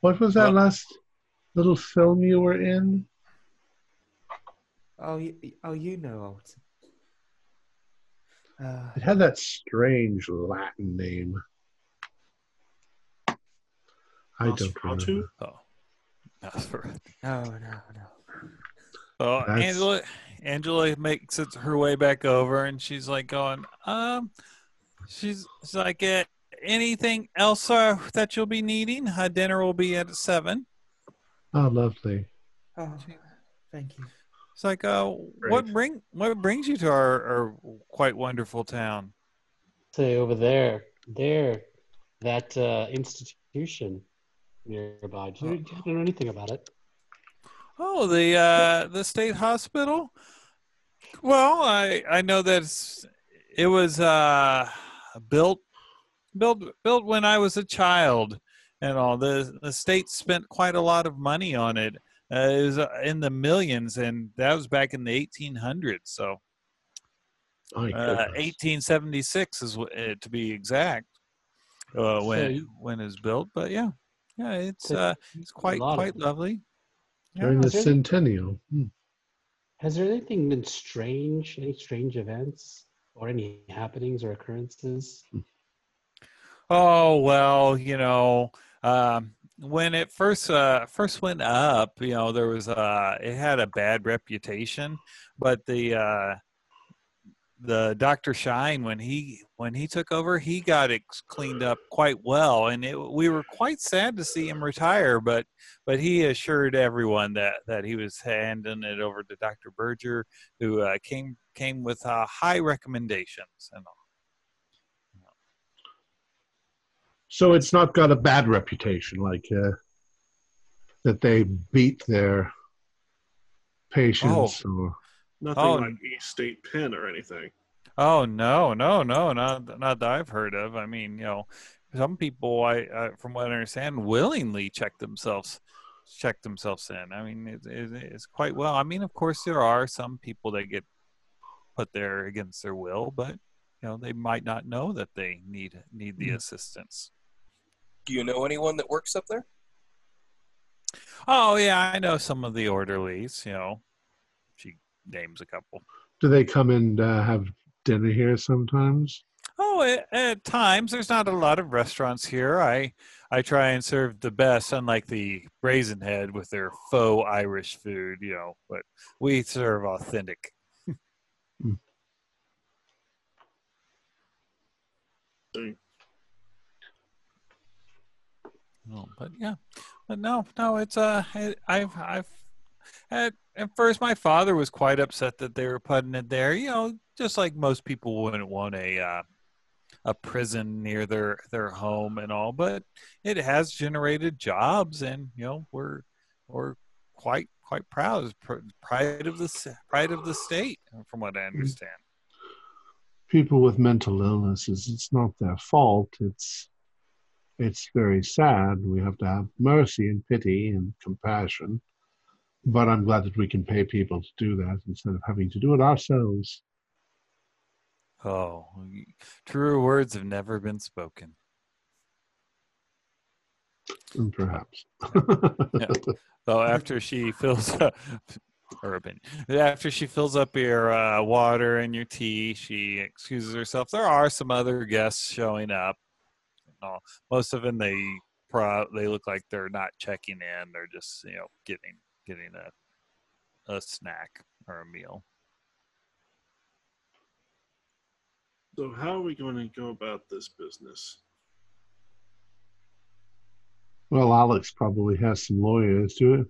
What was that Well- last little film you were in? Oh, you, oh, you know, Alton. Uh, It had that strange Latin name. I don't Nosferatu? remember. Oh, that's for no, no, no. Well, That's- Angela, Angela makes it her way back over, and she's like going, um, she's, she's like, uh, anything else uh, that you'll be needing? Uh, dinner will be at seven. Oh, lovely. Oh, thank you. It's like, uh, what bring what brings you to our, our quite wonderful town? Say over there, there, that uh, institution nearby. Do you, do you know anything about it? Oh, the uh, the state hospital. Well, I I know that it's, it was uh, built built built when I was a child, and all the the state spent quite a lot of money on it. Uh, it was uh, in the millions, and that was back in the 1800s. So My uh, 1876 is uh, to be exact uh, when you- when it's built. But yeah, yeah, it's uh, it's quite quite it. lovely. During the there- centennial. Hmm. Has there anything been strange? Any strange events or any happenings or occurrences? Oh well, you know, um, when it first uh, first went up, you know, there was uh, it had a bad reputation, but the uh, the Doctor Shine when he when he took over, he got it cleaned up quite well, and it, we were quite sad to see him retire. But but he assured everyone that that he was handing it over to Doctor Berger, who uh, came came with uh, high recommendations and all. So it's not got a bad reputation, like uh, that they beat their patients or Nothing Oh. like East State Pen or anything. Oh no, no, no, not not that I've heard of. I mean, you know, some people, I, I from what I understand, willingly check themselves check themselves in. I mean, it, it, it's quite well. I mean, of course, there are some people that get put there against their will, but you know they might not know that they need need the Mm. assistance. Do you know anyone that works up there? Oh yeah, I know some of the orderlies. You know, she names a couple. Do they come and uh, have dinner here sometimes? Oh, at, at times there's not a lot of restaurants here. I I try and serve the best, unlike the Brazen Head with their faux Irish food. You know, but we serve authentic. Dang. No, but yeah, but no, no, it's uh, I- I've I've at at first my father was quite upset that they were putting it there. You know, just like most people wouldn't want a uh, a prison near their their home and all, but it has generated jobs, and you know we're we're quite quite proud, pride of the pride of the state, from what I understand. People with mental illnesses, it's not their fault. It's it's very sad. We have to have mercy and pity and compassion. But I'm glad that we can pay people to do that instead of having to do it ourselves. Oh, truer words have never been spoken. And perhaps. So after she fills up, urban, after she fills up your uh, water and your tea, she excuses herself. There are some other guests showing up. No, most of them they pro they look like they're not checking in. They're just you know getting getting a a snack or a meal. So how are we going to go about this business? Well, Alex probably has some lawyers, do it.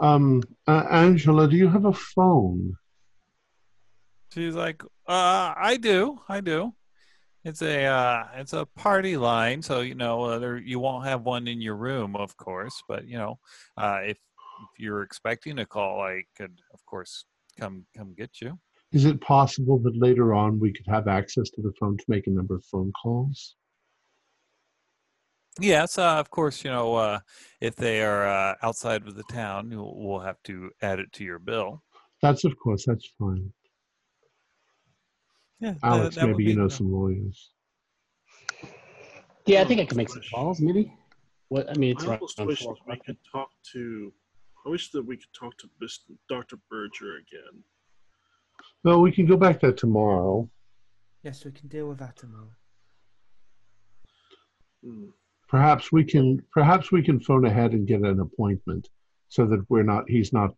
Um, uh, Angela, do you have a phone? She's like, uh, I do, I do. It's a uh, it's a party line, so you know uh, there, you won't have one in your room, of course. But you know, uh, if if you're expecting a call, I could, of course, come come get you. Is it possible that later on we could have access to the phone to make a number of phone calls? Yes, uh, of course. You know, uh, if they are uh, outside of the town, you'll- we'll have to add it to your bill. That's of course, that's fine. Yeah, Alex, that would maybe you be- know some lawyers. Yeah, I think I can make some calls, maybe. What I mean, it's I around almost wish that we could talk to. I wish that we could talk to Mr. Dr. Berger again. Well, we can go back there tomorrow. Yes, we can deal with that tomorrow. Hmm. Perhaps we can perhaps we can phone ahead and get an appointment so that we're not he's not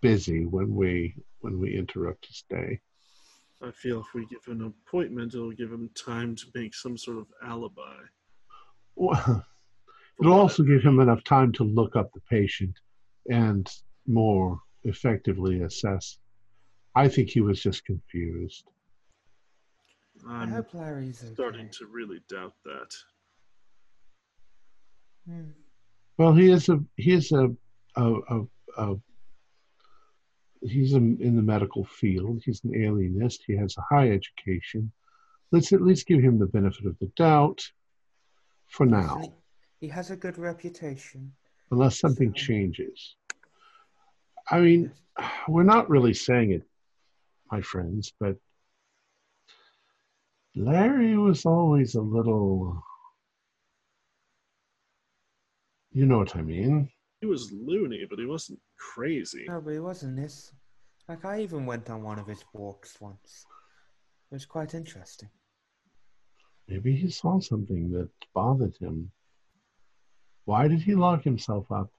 busy when we when we interrupt his day. I feel if we give an appointment, it'll give him time to make some sort of alibi. Well, It'll also give him enough time to look up the patient and more effectively assess. I think he was just confused. I I'm hope Larry's okay. starting to really doubt that. Hmm. Well, he is a he is a a, a, a he's in in the medical field. He's an alienist. He has a high education. Let's at least give him the benefit of the doubt for now, He- has a good reputation. unless something So- changes. I mean, we're not really saying it, my friends, but Larry was always a little. You know what I mean? He was loony, but he wasn't crazy. No, but he wasn't this. Like, I even went on one of his walks once. It was quite interesting. Maybe he saw something that bothered him. Why did he lock himself up?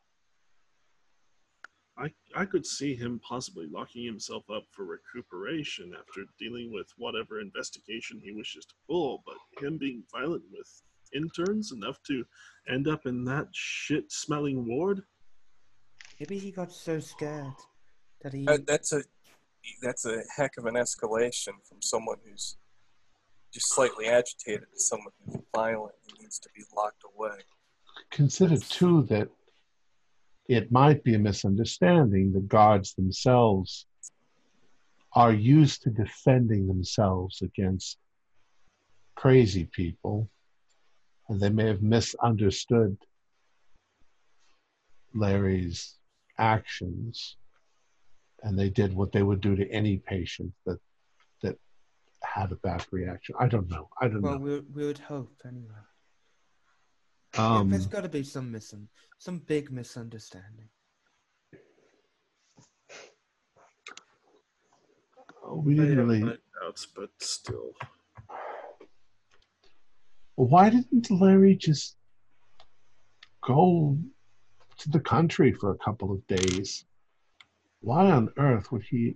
I, I could see him possibly locking himself up for recuperation after dealing with whatever investigation he wishes to pull, but him being violent with interns enough to end up in that shit smelling ward? Maybe he got so scared that he. That, that's a that's a heck of an escalation from someone who's just slightly agitated to someone who's violent and needs to be locked away. Consider, too, that it might be a misunderstanding. The guards themselves are used to defending themselves against crazy people, and they may have misunderstood Larry's actions, and they did what they would do to any patient that that had a bad reaction. I don't know. I don't Well, know. we we would hope anyway. Um, There's got to be some misun some big misunderstanding. we didn't have really. my doubts, but still. Why didn't Larry just go to the country for a couple of days? Why on earth would he?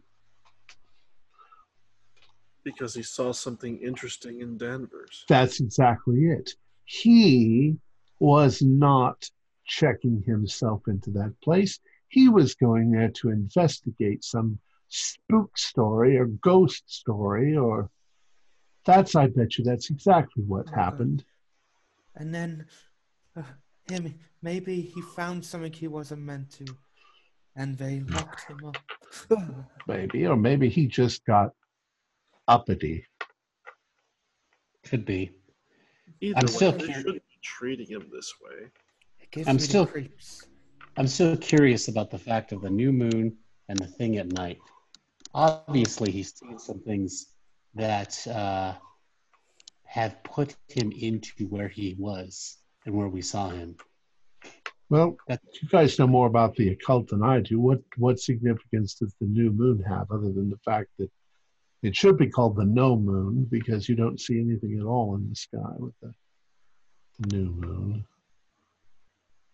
Because he saw something interesting in Danvers. That's exactly it. He was not checking himself into that place. He was going there to investigate some spook story or ghost story or that's I bet you that's exactly what Okay. happened. And then, him maybe he found something he wasn't meant to, and they locked him up. Maybe. Or maybe he just got uppity. Could be. Either I'm way, still they cur- shouldn't be treating him this way. I'm still- creeps. I'm still curious about the fact of the new moon and the thing at night. Obviously, he's seen some things that uh, have put him into where he was and where we saw him. Well, you guys know more about the occult than I do. What what significance does the new moon have other than the fact that it should be called the no moon because you don't see anything at all in the sky with the, the new moon.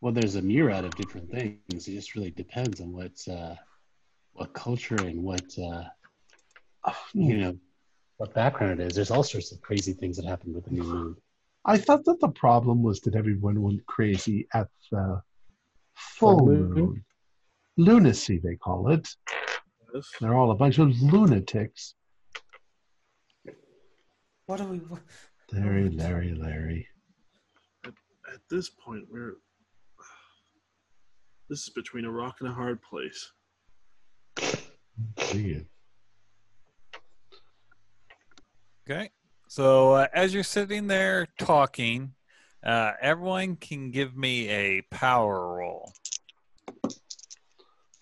Well, there's a myriad of different things. It just really depends on what uh, what culture and what uh, you know what background it is. There's all sorts of crazy things that happen with the new moon. I thought that the problem was that everyone went crazy at the full Full moon. moon? Lunacy, they call it. Yes. They're all a bunch of lunatics. What are we? What, Larry, Larry, Larry. At this point, we're. This is between a rock and a hard place. Weird. Okay. So uh, as you're sitting there talking, uh, everyone can give me a power roll.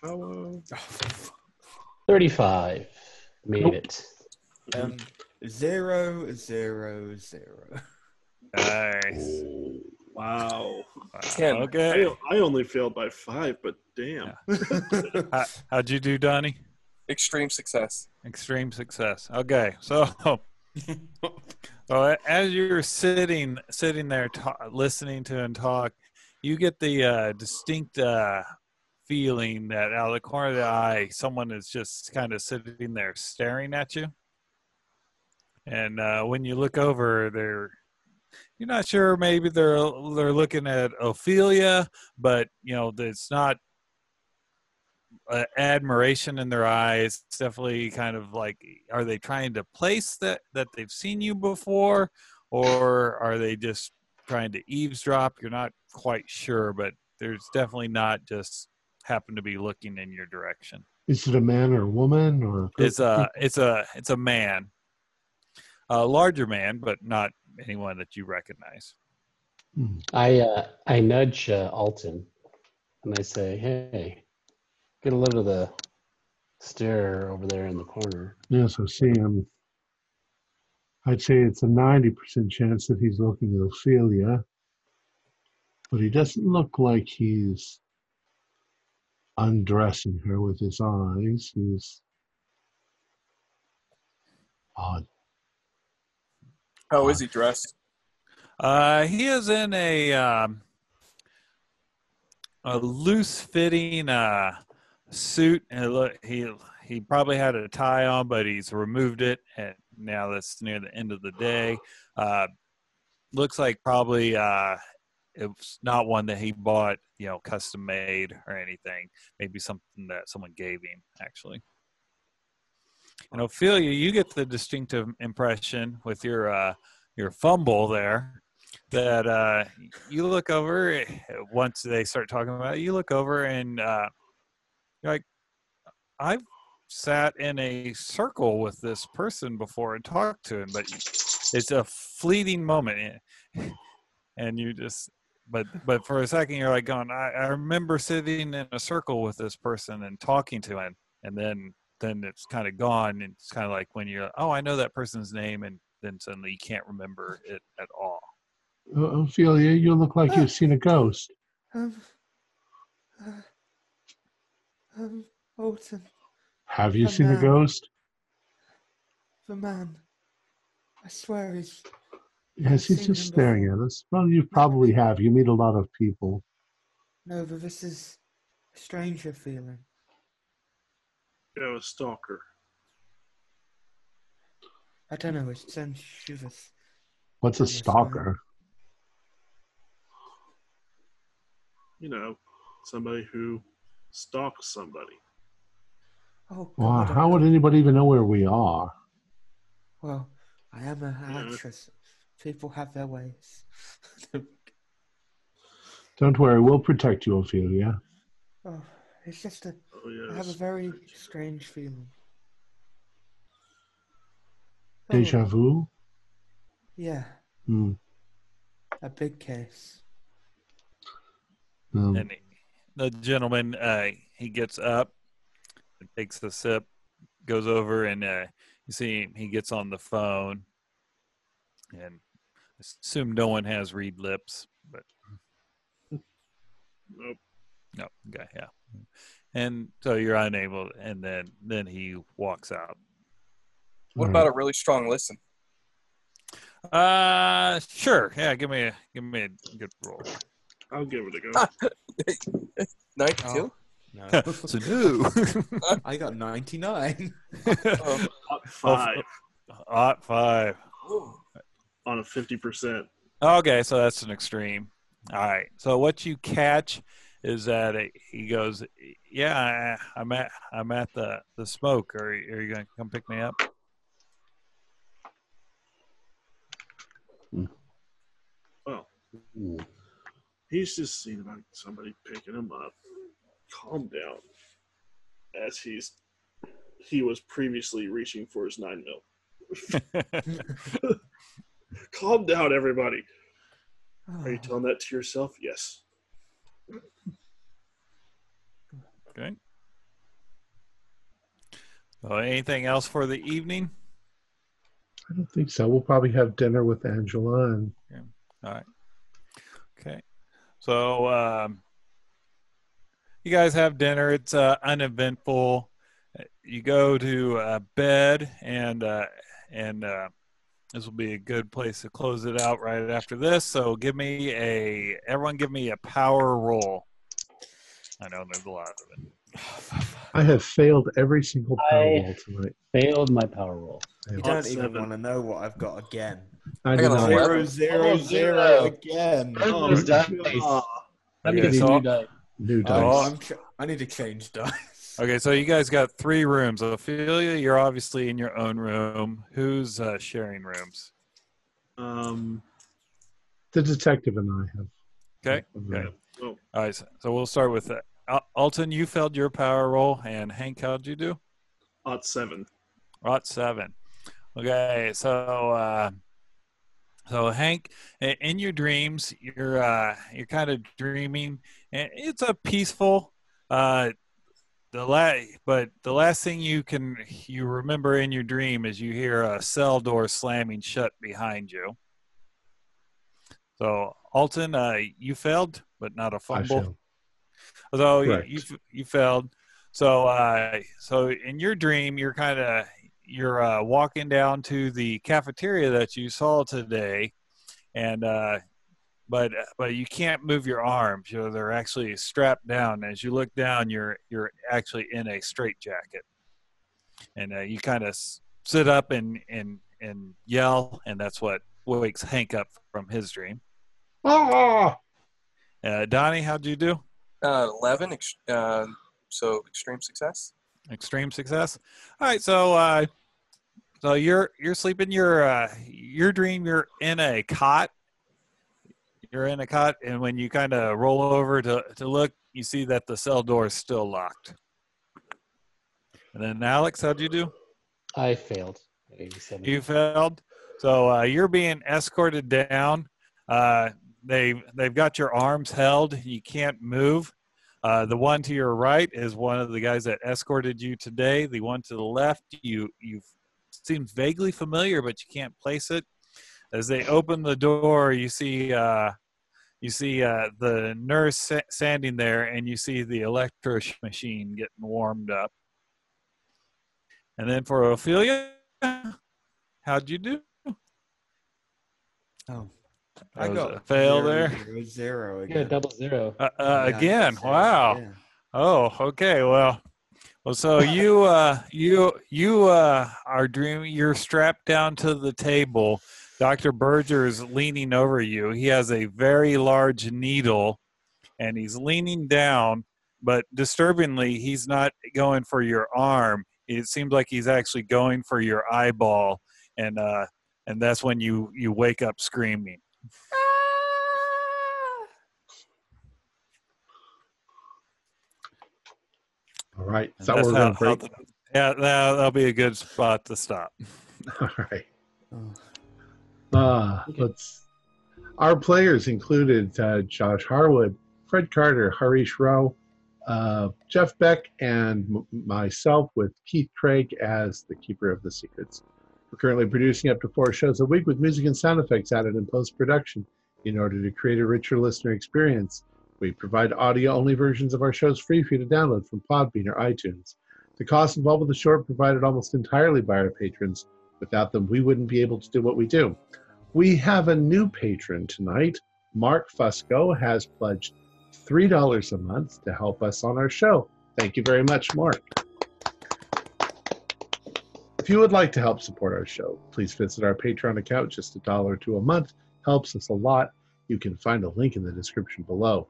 Hello. Thirty-five made Nope. it. um, zero, zero, zero. Nice. Wow. Wow. Ten. Okay. I, I only failed by five, but damn. How, how'd you do, Donnie? Extreme success. Extreme success. Okay, so so as you're sitting sitting there ta- listening to him talk, you get the uh, distinct uh, feeling that out of the corner of the eye, someone is just kind of sitting there staring at you. And uh, when you look over, they're you're not sure. Maybe they're they're looking at Ophelia, but you know it's not uh, admiration in their eyes. It's definitely kind of like, are they trying to place that that they've seen you before, or are they just trying to eavesdrop? You're not quite sure, but there's definitely not just happen to be looking in your direction. Is it a man or a woman or? It's a it's a it's a man, a larger man, but not anyone that you recognize. Hmm. I uh, I nudge uh, Alton and I say, "Hey, get a load of the stair over there in the corner." Yes, I see him. I'd say it's a 90% chance that he's looking at Ophelia, but he doesn't look like he's undressing her with his eyes. He's odd. How is he dressed? Uh, he is in a um, a loose fitting uh, suit, and look, he he probably had a tie on, but he's removed it, and now that's near the end of the day. Uh, looks like probably uh, it's not one that he bought, you know, custom made or anything. Maybe something that someone gave him, actually. And Ophelia, you get the distinctive impression with your uh, your fumble there that uh, you look over eh, once they start talking about it, you look over and uh, like, I've sat in a circle with this person before and talked to him, but it's a fleeting moment, eh, and you just. But but for a second you're like going I, I remember sitting in a circle with this person and talking to him and then then it's kind of gone. And it's kind of like when you're, oh, I know that person's name, and then suddenly you can't remember it at all. Uh, Ophelia, you look like you've seen a ghost. Um, uh, um, Alton, Have you Oh, seen a ghost? the man. I swear he's. Yes, he's just staring before. at us. Well, you probably have. You meet a lot of people. No, but this is a stranger feeling. You have a stalker. I don't know, it sends shivers. What's a stalker? You know, somebody who stalks somebody. Oh, Well, how would anybody even know where we are? Well, I am a Yeah. actress. People have their ways. Don't worry, we'll protect you, Ophelia. oh, it's just a. Oh I have a very strange feeling. Deja vu? yeah, Hmm. a big case. Um, And he- the gentleman, uh, he gets up, takes a sip, goes over, and uh, you see him, he gets on the phone. And I assume no one has read lips, but Nope. no, okay, yeah. And so you're unable, and then then he walks out. What about a really strong listen? Uh, sure, yeah. Give me a give me a good roll. I'll give it a go. 92? No, so no. I got ninety nine. Oh, Hot five Odd five. ooh. on a fifty percent. Okay, so that's an extreme. All right. So what you catch is that it, he goes, "Yeah, I, I'm at I'm at the the smoke. Are, you- are you gonna come pick me up?" Well, Hmm. He's just seen about somebody picking him up. Calm down. As he's he was previously reaching for his nine mil. Calm down, everybody. Are you telling that to yourself? Yes. okay. So anything else for the evening? I don't think so. We'll probably have dinner with Angela and All right. Okay. So um, you guys have dinner. It's uh, uneventful. You go to uh, bed, and uh, and uh, this will be a good place to close it out right after this. So give me a everyone, give me a power roll. I know there's a lot of it. I have failed every single I- Powerball tonight. Failed my power roll. You don't even seven. want to know what I've got again. I I did got a not. zero. Zero, Oh, zero, zero zero. again. Oh, Those dice. God. I'm Okay, getting so- new dice. New Oh, dice. I'm ch- I need to change dice. Okay, so you guys got three rooms. Ophelia, you're obviously in your own room. Who's uh, sharing rooms? Um. The detective and I have. Okay. Okay. Okay. Oh, All right, so, so we'll start with uh, Al- Alton. You failed your power roll, and Hank, how'd you do? odd seven. Rot seven. Okay, so uh, so Hank, in your dreams, you're uh, you're kind of dreaming, and it's a peaceful. Uh, the la- but the last thing you can you remember in your dream is you hear a cell door slamming shut behind you. So Alton, uh, you failed, but not a fumble. So you, Correct. you you failed. So uh, so in your dream, you're kind of you're uh, walking down to the cafeteria that you saw today, and uh, but but you can't move your arms. You know they're actually strapped down. As you look down, you're you're actually in a straitjacket, and uh, you kind of sit up and and and yell, and that's what wakes Hank up from his dream. Ah! Uh, Donnie, how'd you do? Uh, 11, ex- uh, so extreme success. extreme success. All right, so uh, so you're you're sleeping your uh, your dream. You're in a cot. You're in a cot, and when you kind of roll over to to look, you see that the cell door is still locked. And then Alex, how'd you do? I failed. 87. You failed. So uh, you're being escorted down. Uh, they they've got your arms held. You can't move. Uh, the one to your right is one of the guys that escorted you today. The one to the left, you you seems vaguely familiar, but you can't place it. As they open the door, you see uh, you see uh, the nurse standing there, and you see the electro machine getting warmed up. And then for Ophelia, how'd you do? Oh, I go got a fail zero, there. zero, zero Yeah, again. double zero. Uh, uh, Yeah, again, zero, wow. yeah. Oh, okay. Well, well. So you, uh, you, you uh, are dreaming. You're strapped down to the table. Doctor Berger is leaning over you. He has a very large needle, and he's leaning down. But disturbingly, he's not going for your arm. It seems like he's actually going for your eyeball, and uh, and that's when you you wake up screaming. All right. Is that That's how- how the- yeah, that, that'll be a good spot to stop. All right. Uh, Okay. let's. Our players included uh, Josh Harwood, Fred Carter, Harish Rao, uh, Jeff Beck, and m- myself with Keith Craig as the Keeper of the Secrets. We're currently producing up to four shows a week with music and sound effects added in post production in order to create a richer listener experience. We provide audio only versions of our shows free for you to download from Podbean or iTunes. The costs involved with the short provided almost entirely by our patrons. Without them, we wouldn't be able to do what we do. We have a new patron tonight. Mark Fusco has pledged $3 a month to help us on our show. Thank you very much, Mark. If you would like to help support our show, please visit our Patreon account. Just a dollar to a month helps us a lot. You can find a link in the description below.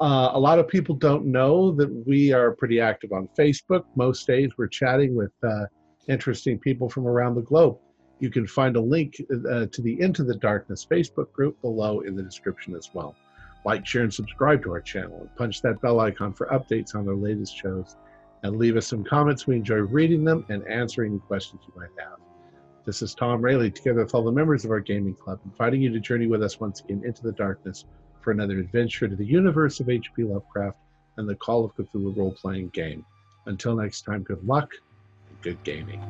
Uh, a lot of people don't know that we are pretty active on Facebook. Most days we're chatting with uh, interesting people from around the globe. You can find a link uh, to the Into the Darkness Facebook group below in the description as well. Like, share, and subscribe to our channel, and punch that bell icon for updates on our latest shows. And leave us some comments. We enjoy reading them and answering questions you might have. This is Tom Rayleigh, together with all the members of our gaming club, inviting you to journey with us once again into the darkness for another adventure to the universe of H.P. Lovecraft and the Call of Cthulhu role playing game. Until next time, good luck and good gaming.